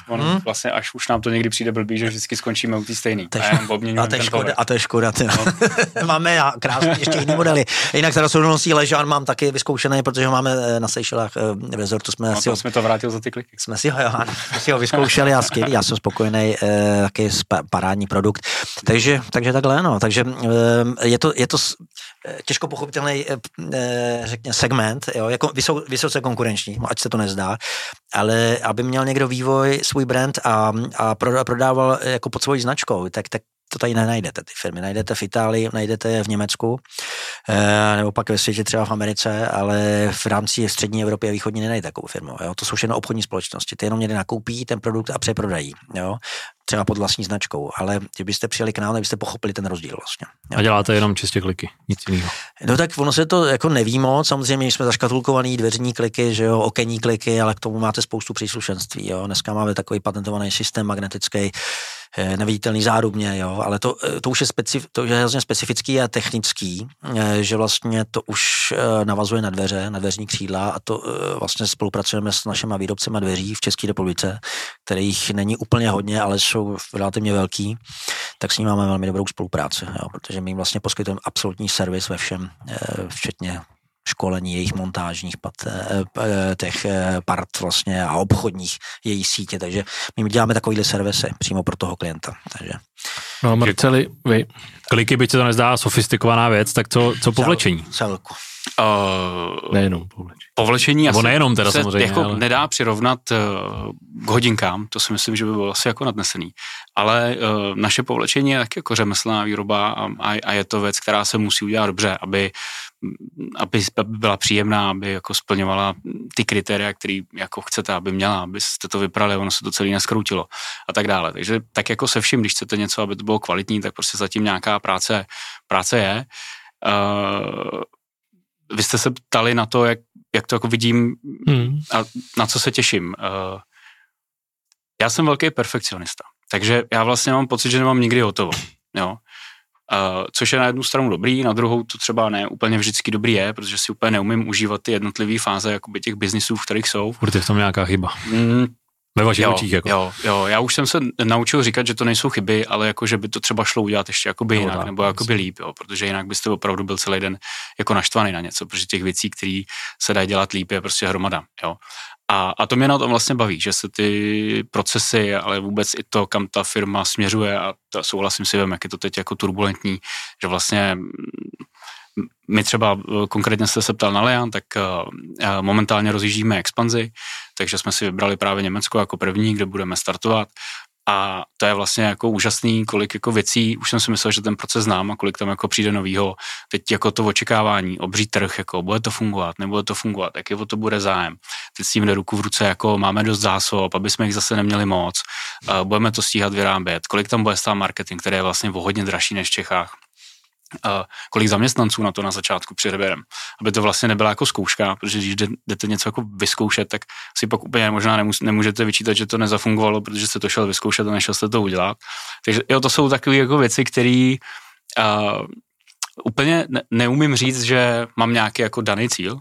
On hmm. vlastně až už nám to někdy přijde blbý, že vždycky skončíme u té stejný. A, a, to je škoda, a to je škoda. No. máme krásný ještě jiný modely. Jinak teda soudelností Ležán mám taky vyzkoušený, protože ho máme eh, na Seychelách eh, v rezortu. Jsme no, si ho, jsme to vrátil za ty kliky. Jsme si ho, jo, jsme si ho vyzkoušeli a skvělý, já jsem spokojený, eh, taky parádní produkt. Takže, takže takhle, no. Takže je to, je to těžko pochopitelný, řekně, segment, jo, jako vysoce konkurenční, ať se to nezdá, ale aby měl někdo vývoj svůj brand a, a prodával jako pod svojí značkou, tak, tak to tady nenajdete, ty firmy. Najdete v Itálii, najdete je v Německu, e, nebo pak ve světě třeba v Americe, ale v rámci střední Evropy a východní nenajdete takovou firmu. Jo? To jsou všechno obchodní společnosti. Ty jenom někde nakoupí ten produkt a přeprodají. Jo? Třeba pod vlastní značkou, ale kdybyste přijeli k nám, tak byste pochopili ten rozdíl vlastně. Jo. A děláte jenom čistě kliky, nic jiného. No tak ono se to jako neví moc, samozřejmě jsme zaškatulkovaný dveřní kliky, že jo, okenní kliky, ale k tomu máte spoustu příslušenství, jo. Dneska máme takový patentovaný systém magnetický, neviditelný zárubně, jo, ale to, eh, to už je, specif, to je hrozně specifický a technický, eh, že vlastně to už navazuje na dveře, na dveřní křídla a to vlastně spolupracujeme s našimi výrobcemi dveří v České republice, kterých není úplně hodně, ale jsou relativně velký, tak s nimi máme velmi dobrou spolupráci, jo, protože my jim vlastně poskytujeme absolutní servis ve všem, včetně školení jejich montážních pat, eh, eh, těch eh, part vlastně a obchodních její sítě, takže my děláme takovýhle servisy přímo pro toho klienta. Takže. No a Marceli, vy? Kliky, byť se to nezdá sofistikovaná věc, tak co, co povlečení? Celku. Uh, nejenom povlečení. Povlečení asi nejenom teda se samozřejmě, jako ale... nedá přirovnat uh, k hodinkám, to si myslím, že by bylo asi jako nadnesený. Ale uh, naše povlečení je taky jako řemeslná výroba a, a, a je to věc, která se musí udělat dobře, aby aby, aby byla příjemná, aby jako splňovala ty kritéria, které jako chcete, aby měla, abyste to vyprali, ono se to celé neskroutilo a tak dále. Takže tak jako se vším, když chcete něco, aby to bylo kvalitní, tak prostě zatím nějaká práce, práce je. Uh, vy jste se ptali na to, jak, jak to jako vidím hmm. a na co se těším. Uh, já jsem velký perfekcionista, takže já vlastně mám pocit, že nemám nikdy hotovo. Jo? Uh, což je na jednu stranu dobrý, na druhou to třeba ne úplně vždycky dobrý je, protože si úplně neumím užívat ty jednotlivé fáze jakoby těch biznisů, v kterých jsou. Furt je v tom nějaká chyba. Mm, ve vašich jo, očích. Jako. Jo, jo, já už jsem se naučil říkat, že to nejsou chyby, ale jako, že by to třeba šlo udělat ještě jakoby jinak, no, nebo jakoby líp, jo, protože jinak byste opravdu byl celý den jako naštvaný na něco, protože těch věcí, které se dají dělat líp, je prostě hromada. Jo. A, a to mě na tom vlastně baví, že se ty procesy, ale vůbec i to, kam ta firma směřuje, a to souhlasím si, vím, jak je to teď jako turbulentní, že vlastně my třeba eh, konkrétně jste se ptal na Lejan, tak eh, eh, momentálně rozjíždíme expanzi, takže jsme si vybrali právě Německo jako první, kde budeme startovat a to je vlastně jako úžasný, kolik jako věcí, už jsem si myslel, že ten proces znám a kolik tam jako přijde novýho. Teď jako to očekávání, obří trh, jako bude to fungovat, nebude to fungovat, jaký o to bude zájem. Teď s tím jde ruku v ruce, jako máme dost zásob, aby jsme jich zase neměli moc, budeme to stíhat vyrábět, kolik tam bude stát marketing, který je vlastně o hodně dražší než v Čechách kolik zaměstnanců na to na začátku přivedeme, aby to vlastně nebyla jako zkouška, protože když jdete něco jako vyzkoušet, tak si pak úplně možná nemůžete vyčítat, že to nezafungovalo, protože jste to šel vyzkoušet a nešel jste to udělat. Takže jo, to jsou takové jako věci, které uh, úplně ne, neumím říct, že mám nějaký jako daný cíl,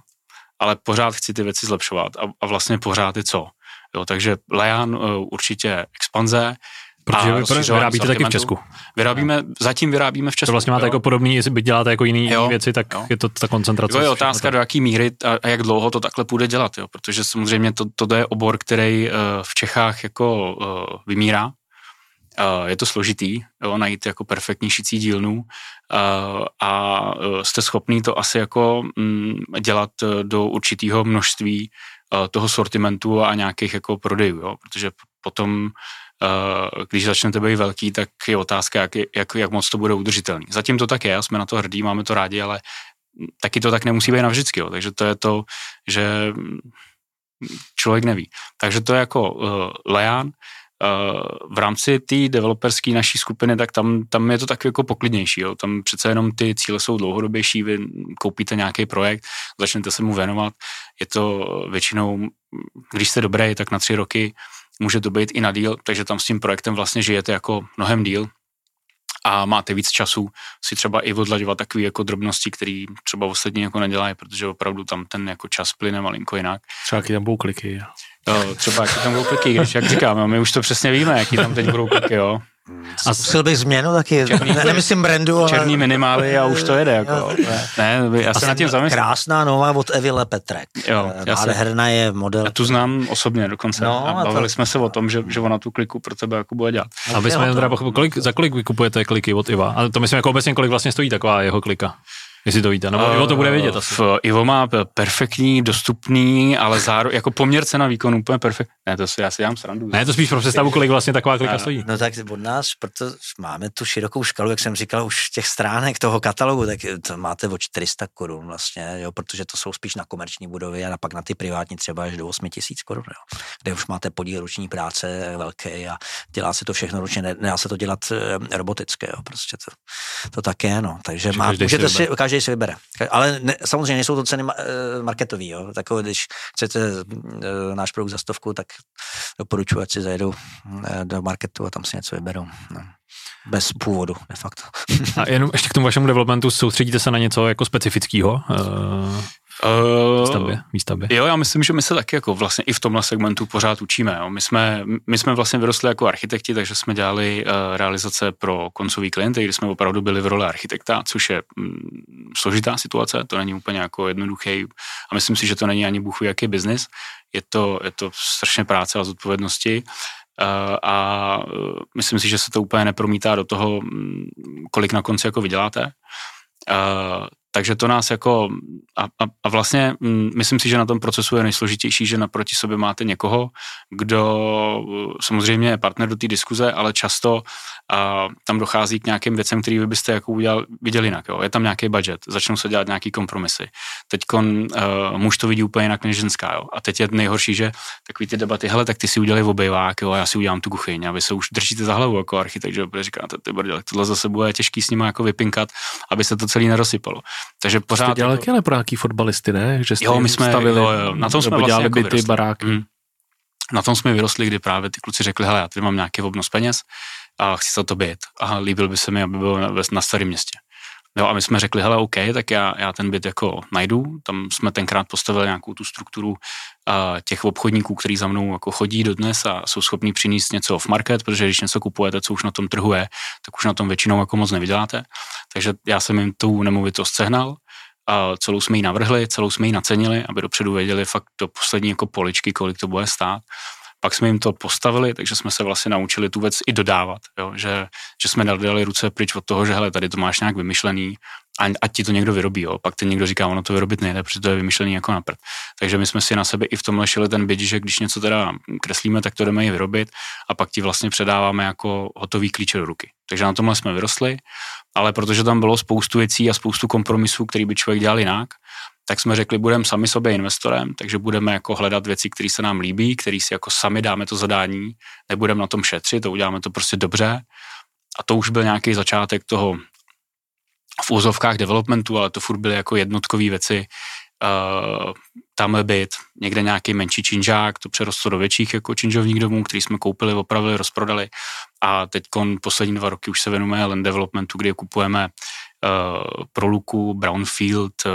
ale pořád chci ty věci zlepšovat a, a vlastně pořád je co. Jo, takže Lejan uh, určitě expanze, Protože vy vyrábíte taky v Česku. Vyrábíme, zatím vyrábíme v Česku. To vlastně máte jo. jako podobný, jestli by děláte jako jiný jo, věci, tak jo. je to ta koncentrace. To je otázka, do jaký míry a, a jak dlouho to takhle půjde dělat, jo? protože samozřejmě to, to je obor, který uh, v Čechách jako uh, vymírá. Uh, je to složitý, jo, najít jako perfektní šicí dílnu uh, a jste schopný to asi jako um, dělat do určitého množství uh, toho sortimentu a nějakých jako prodejů, jo? protože potom Eh, když začnete být velký, tak je otázka, jak, jak, jak moc to bude udržitelný. Zatím to tak je, jsme na to hrdí, máme to rádi, ale taky to tak nemusí být navždycky, jo. takže to je to, že člověk neví. Takže to je jako uh, Leán. Uh, v rámci té developerské naší skupiny, tak tam, tam je to tak jako poklidnější. Jo. Tam přece jenom ty cíle jsou dlouhodobější, vy koupíte nějaký projekt, začnete se mu věnovat. Je to většinou, když jste dobrý, tak na tři roky může to být i na díl, takže tam s tím projektem vlastně žijete jako mnohem díl a máte víc času si třeba i odlaďovat takové jako drobnosti, které třeba ostatní jako nedělají, protože opravdu tam ten jako čas plyne malinko jinak. Třeba jaký tam budou kliky. Jo, třeba jaký tam budou kliky, když jak říkám, my už to přesně víme, jaký tam teď budou kliky, jo. A zkusil bych změnu taky, černý, ne, nemyslím brandu, ale... Černý minimály a už to jede, jako. Ne, já se nad tím zamyslím. Krásná nová od Evile Petrek. Jo, Nádherná je model. Já tu znám osobně dokonce. No, a bavili to... jsme se o tom, že, že ona tu kliku pro tebe jako bude dělat. A vy jsme teda pochopili, kolik, za kolik vy kupujete kliky od Iva? A to myslím jako obecně, kolik vlastně stojí taková jeho klika? Jestli to víte, nebo uh, Ivo to bude vědět asi. Ivo má perfektní, dostupný, ale zároveň jako poměr cena výkonu úplně perfektní. Ne, to si já si dám srandu. Ne, to spíš pro představu, kolik vlastně taková klika stojí. No tak od nás, protože máme tu širokou škalu, jak jsem říkal, už těch stránek toho katalogu, tak to máte o 400 korun vlastně, jo, protože to jsou spíš na komerční budovy a pak na ty privátní třeba až do 8 tisíc korun, jo, kde už máte podíl ruční práce velký a dělá se to všechno ručně, nedá se to dělat e, robotické, jo, prostě to, to tak je, no, takže má, můžete si, každý si vybere. Ale ne, samozřejmě nejsou to ceny eh, marketový, jo. Takové, když chcete eh, náš produkt za stovku, tak doporučuji, ať si zajedou eh, do marketu a tam si něco vyberou. No. Bez původu, de facto. A jenom ještě k tomu vašemu developmentu, soustředíte se na něco jako specifického? Uh, výstavbě, výstavbě. Jo, já myslím, že my se taky jako vlastně i v tomhle segmentu pořád učíme. Jo. My, jsme, my jsme vlastně vyrostli jako architekti, takže jsme dělali uh, realizace pro koncový klienty, kdy jsme opravdu byli v roli architekta, což je mm, složitá situace, to není úplně jako jednoduchý a myslím si, že to není ani bůh jaký biznis. Je to, je to strašně práce a zodpovědnosti uh, a myslím si, že se to úplně nepromítá do toho, um, kolik na konci jako vyděláte. Takže to nás jako, a, a, a vlastně m, myslím si, že na tom procesu je nejsložitější, že naproti sobě máte někoho, kdo samozřejmě je partner do té diskuze, ale často a, tam dochází k nějakým věcem, který vy byste jako udělal, viděli jinak. Jo. Je tam nějaký budget, začnou se dělat nějaký kompromisy. Teď uh, muž to vidí úplně jinak než ženská. Jo. A teď je nejhorší, že takový ty debaty, hele, tak ty si udělali obejvák, jo, a já si udělám tu kuchyň a vy se už držíte za hlavu jako architekt, že říkáte, ty brdě, tohle zase bude těžký s nimi jako vypinkat, aby se to celý nerosypalo. Takže pořád... Jste dělali jako... pro nějaký fotbalisty, ne? Že jste jo, my jsme, stavili, jo, jo, na tom jsme vlastně dělali jako byty, baráky. Hmm. Na tom jsme vyrostli, kdy právě ty kluci řekli, hele, já tady mám nějaký obnos peněz a chci se to být. A líbil by se mi, aby byl na, na starém městě. Jo, a my jsme řekli, hele, OK, tak já, já ten byt jako najdu. Tam jsme tenkrát postavili nějakou tu strukturu uh, těch obchodníků, který za mnou jako chodí do dnes a jsou schopní přinést něco off market, protože když něco kupujete, co už na tom trhu je, tak už na tom většinou jako moc nevyděláte. Takže já jsem jim tu nemovitost sehnal, a celou jsme ji navrhli, celou jsme ji nacenili, aby dopředu věděli fakt do poslední jako poličky, kolik to bude stát. Pak jsme jim to postavili, takže jsme se vlastně naučili tu věc i dodávat, jo? Že, že jsme dali ruce pryč od toho, že hele, tady to máš nějak vymyšlený, a ať ti to někdo vyrobí, jo. Pak ten někdo říká, ono to vyrobit nejde, protože to je vymyšlený jako na. Takže my jsme si na sebe i v tomhle šili ten byt, že když něco teda kreslíme, tak to jdeme i vyrobit a pak ti vlastně předáváme jako hotový klíče do ruky. Takže na tomhle jsme vyrostli, ale protože tam bylo spoustu věcí a spoustu kompromisů, který by člověk dělal jinak, tak jsme řekli, budeme sami sobě investorem, takže budeme jako hledat věci, které se nám líbí, které si jako sami dáme to zadání, nebudeme na tom šetřit, to uděláme to prostě dobře. A to už byl nějaký začátek toho v úzovkách developmentu, ale to furt byly jako jednotkové věci. Uh, tam byt, někde nějaký menší činžák, to přerostlo do větších jako činžovních domů, který jsme koupili, opravili, rozprodali a teď poslední dva roky už se věnujeme land developmentu, kde kupujeme pro luku, brownfield, uh,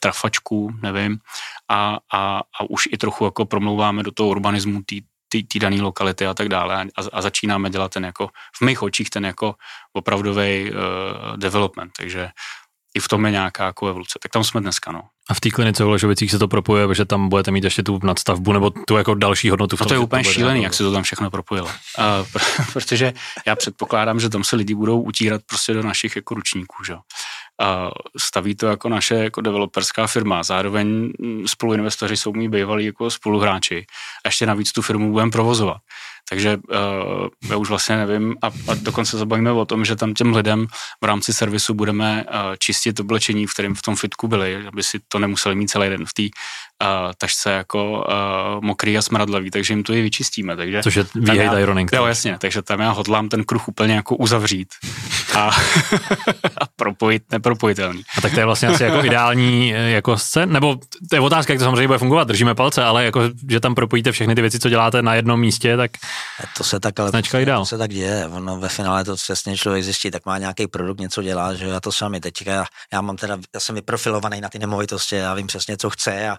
trafačku, nevím, a, a, a už i trochu jako promlouváme do toho urbanismu té dané lokality a tak dále. A, a začínáme dělat ten jako, v mých očích ten jako opravdový uh, development, takže i v tom je nějaká jako evoluce. Tak tam jsme dneska, no. A v té klinice v Ležovicích se to propojuje, že tam budete mít ještě tu nadstavbu nebo tu jako další hodnotu. V tom, no to je úplně to šílený, jak se to tam všechno propojilo. Uh, protože já předpokládám, že tam se lidi budou utírat prostě do našich jako ručníků, že? A staví to jako naše jako developerská firma. Zároveň spoluinvestoři jsou mý bývalí jako spoluhráči. A ještě navíc tu firmu budeme provozovat. Takže uh, já už vlastně nevím a, a dokonce zabavíme o tom, že tam těm lidem v rámci servisu budeme uh, čistit oblečení, v kterém v tom fitku byli, aby si to nemuseli mít celý den v té uh, tašce jako uh, mokrý a smradlavý, takže jim to i vyčistíme. Takže Což je výhejt Ironing. Jo, jasně, takže tam já hodlám ten kruh úplně jako uzavřít a, a propojit nepropojitelný. A tak to je vlastně asi jako ideální jako scén, nebo to je otázka, jak to samozřejmě bude fungovat, držíme palce, ale jako, že tam propojíte všechny ty věci, co děláte na jednom místě, tak to se tak, ale značka ideál. To se tak děje, ono ve finále to přesně člověk zjistí, tak má nějaký produkt, něco dělá, že já to sami teď, já, já mám teda, já jsem vyprofilovaný na ty nemovitosti, já vím přesně, co chce a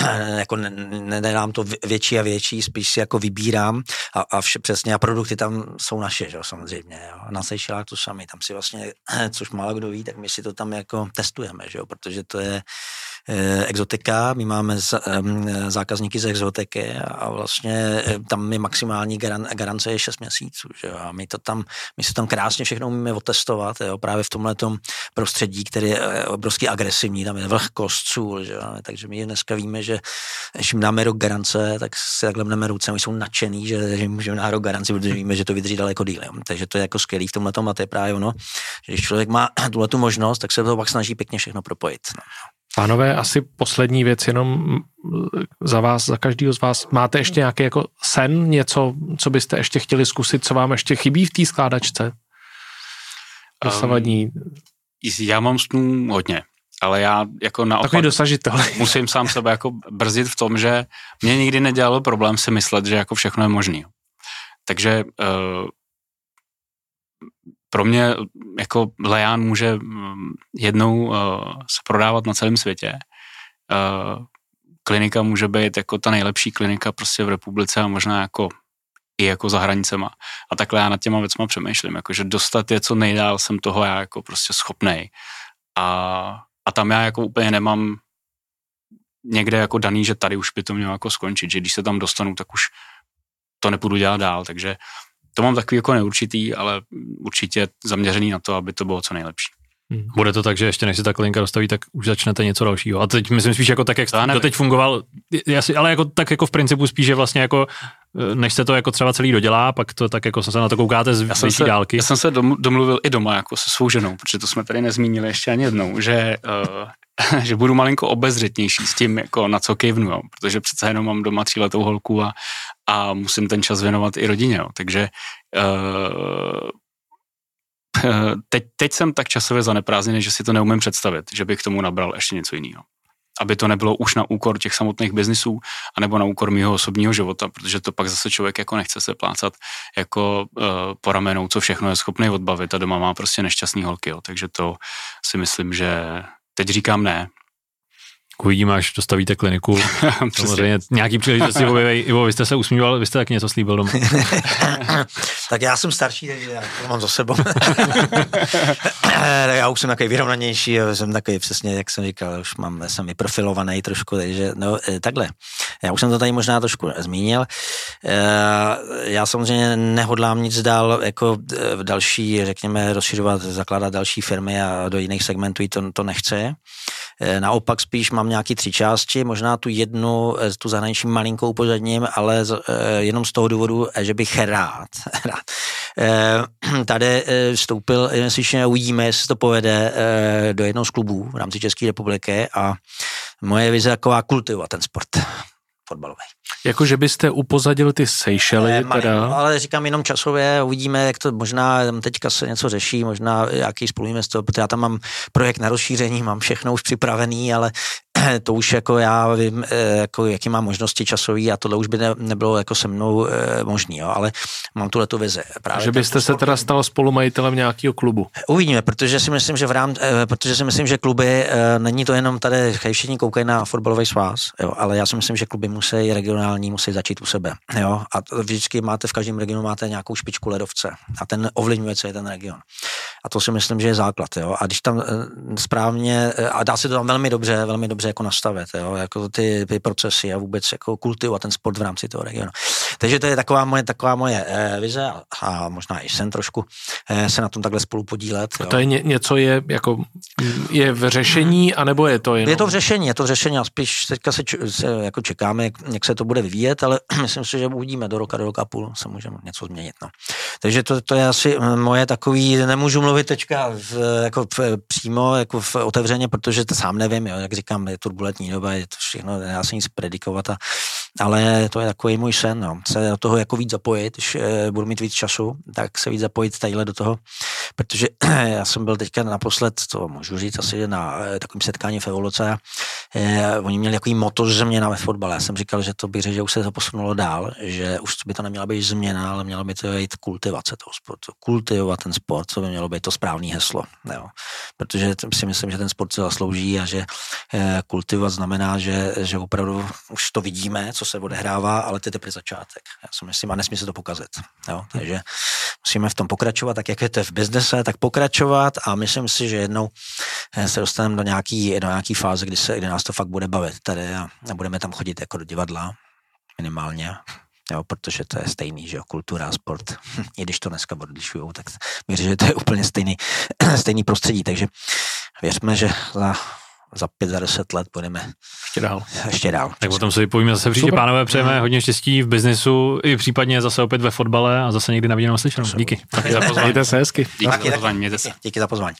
jako nedám to větší a větší, spíš si jako vybírám a, a vše přesně a produkty tam jsou naše, že jo, samozřejmě, jo. Na Seychellách to sami, tam si vlastně, což málo kdo ví, tak my si to tam jako testujeme, že jo, protože to je exotika, my máme zákazníky z exotiky a vlastně eh, tam je maximální garan, garance je 6 měsíců. Že jo? A my to tam, my se tam krásně všechno umíme otestovat, jo? právě v tomhle prostředí, který je eh, obrovsky agresivní, tam je vlhkost, sůl, že jo? takže my dneska víme, že když jim dáme rok garance, tak si takhle mneme ruce, oni jsou nadšený, že, že můžeme na rok garanci, protože víme, že to vydrží daleko díl. Takže to je jako skvělý v tomhle a to je právě ono, že když člověk má tuhle tu možnost, tak se to pak snaží pěkně všechno propojit. No. Pánové, asi poslední věc jenom za vás, za každého z vás. Máte ještě nějaký jako sen, něco, co byste ještě chtěli zkusit, co vám ještě chybí v té skládačce? Dosavadní. Um, já mám snů hodně, ale já jako naopak Takový dosažitel. musím sám sebe jako brzdit v tom, že mě nikdy nedělalo problém si myslet, že jako všechno je možný. Takže uh, pro mě jako Leán může mm, jednou uh, se prodávat na celém světě. Uh, klinika může být jako ta nejlepší klinika prostě v republice a možná jako i jako za hranicema. A takhle já nad těma věcma přemýšlím, jakože dostat je co nejdál jsem toho já jako prostě schopnej. A, a tam já jako úplně nemám někde jako daný, že tady už by to mělo jako skončit, že když se tam dostanu, tak už to nepůjdu dělat dál, takže to mám takový jako neurčitý, ale určitě zaměřený na to, aby to bylo co nejlepší. Hmm. Bude to tak, že ještě než se ta klinka dostaví, tak už začnete něco dalšího. A teď myslím spíš jako tak, jak to teď fungoval, si, ale jako tak jako v principu spíš, že vlastně jako eh, než se to jako třeba celý dodělá, pak to tak jako se na to koukáte z já jsem se, dálky. Já jsem se domluvil i doma jako se svou ženou, protože to jsme tady nezmínili ještě ani jednou, že uh, že budu malinko obezřetnější s tím, jako na co kejvnu, jo, protože přece jenom mám doma tříletou holku a, a musím ten čas věnovat i rodině, jo, takže uh, teď, teď jsem tak časově zaneprázdněný, že si to neumím představit, že bych k tomu nabral ještě něco jiného. Aby to nebylo už na úkor těch samotných biznisů, anebo na úkor mého osobního života, protože to pak zase člověk jako nechce se plácat jako uh, po ramenou, co všechno je schopný odbavit a doma má prostě nešťastný holky, jo. takže to si myslím, že Teď říkám ne. Uvidíme, až dostavíte kliniku. Samozřejmě nějaký příležitosti objeví. Ivo, vy jste se usmíval, vy jste taky něco slíbil doma. tak já jsem starší, takže já to mám za sebou. já už jsem takový vyrovnanější, jsem takový přesně, jak jsem říkal, už mám, jsem i profilovaný trošku, takže no e, takhle. Já už jsem to tady možná trošku zmínil. E, já samozřejmě nehodlám nic dál, jako v e, další, řekněme, rozšiřovat, zakládat další firmy a do jiných segmentů to, to nechce. Naopak spíš mám nějaký tři části, možná tu jednu, tu zahraniční malinkou pozadním, ale jenom z toho důvodu, že bych rád, rád tady vstoupil, investičně uvidíme, jestli to povede do jednoho z klubů v rámci České republiky a moje vize je taková kultivovat ten sport fotbalový. Jako, že byste upozadil ty Seychely ne, teda? Ale říkám jenom časově, uvidíme, jak to možná, teďka se něco řeší, možná jaký spoluinvestor, protože já tam mám projekt na rozšíření, mám všechno už připravený, ale to už jako já vím, eh, jako jaký mám možnosti časový a tohle už by ne, nebylo jako se mnou e, možný, jo, ale mám tuhle tu vizi. Právě že byste se teda stal spolumajitelem nějakého klubu? Uvidíme, protože si myslím, že v rám, e, protože si myslím, že kluby, e, není to jenom tady, všichni koukají na fotbalový svaz, jo, ale já si myslím, že kluby musí regionální, musí začít u sebe, jo, a to vždycky máte v každém regionu máte nějakou špičku ledovce a ten ovlivňuje celý ten region. A to si myslím, že je základ, jo, a když tam správně, a dá se to tam velmi dobře, velmi dobře jako nastavit, jo, jako ty, ty procesy a vůbec jako kultivovat ten sport v rámci toho regionu. Takže to je taková moje, taková moje eh, vize a, a možná i sen trošku eh, se na tom takhle spolu podílet. Jo. A to je ně, něco je jako je v řešení, anebo je to jenom? Je to v řešení, je to v řešení a spíš teďka se, se jako čekáme, jak, jak, se to bude vyvíjet, ale myslím si, že uvidíme do roka, do roka půl se můžeme něco změnit. No. Takže to, to je asi moje takový, nemůžu mluvit teďka v, jako v, přímo, jako v otevřeně, protože to sám nevím, jo, jak říkám, je turbulentní doba, je to všechno, nedá se nic predikovat, a, ale to je takový můj sen, no. se do toho jako víc zapojit, když e, budu mít víc času, tak se víc zapojit tadyhle do toho, protože já jsem byl teďka naposled, to můžu říct asi na e, takovém setkání v Evoluce a e, oni měli takový moto změna ve fotbale. Já jsem říkal, že to bych řekl, že už se to posunulo dál, že už by to neměla být změna, ale měla by to být kultivace toho sportu. Kultivovat ten sport, co by mělo být to správné heslo. Jo. Protože si myslím, že ten sport se zaslouží a že e, kultivovat znamená, že, že opravdu už to vidíme, co se odehrává, ale to je teprve začátek. Já si myslím, a nesmí se to pokazit. Jo. Takže musíme v tom pokračovat, tak jak je to v biznese, tak pokračovat a myslím si, že jednou eh, se dostaneme do nějaký, do nějaký fáze, kdy, se, kdy nás to fakt bude bavit tady a, a budeme tam chodit jako do divadla minimálně, jo, protože to je stejný, že jo, kultura sport, i když to dneska odlišují, tak věřím, že to je úplně stejný, stejný prostředí, takže věřme, že za za pět, za deset let budeme ještě dál. Ještě dál. Tak potom se vypovíme zase příště, pánové, přejeme mm. hodně štěstí v biznisu i případně zase opět ve fotbale a zase někdy na viděnou slyšenou. Díky. Díky za pozvání. Mějte se hezky. Díky, Díky za pozvání. Mějte se. Díky za pozvání.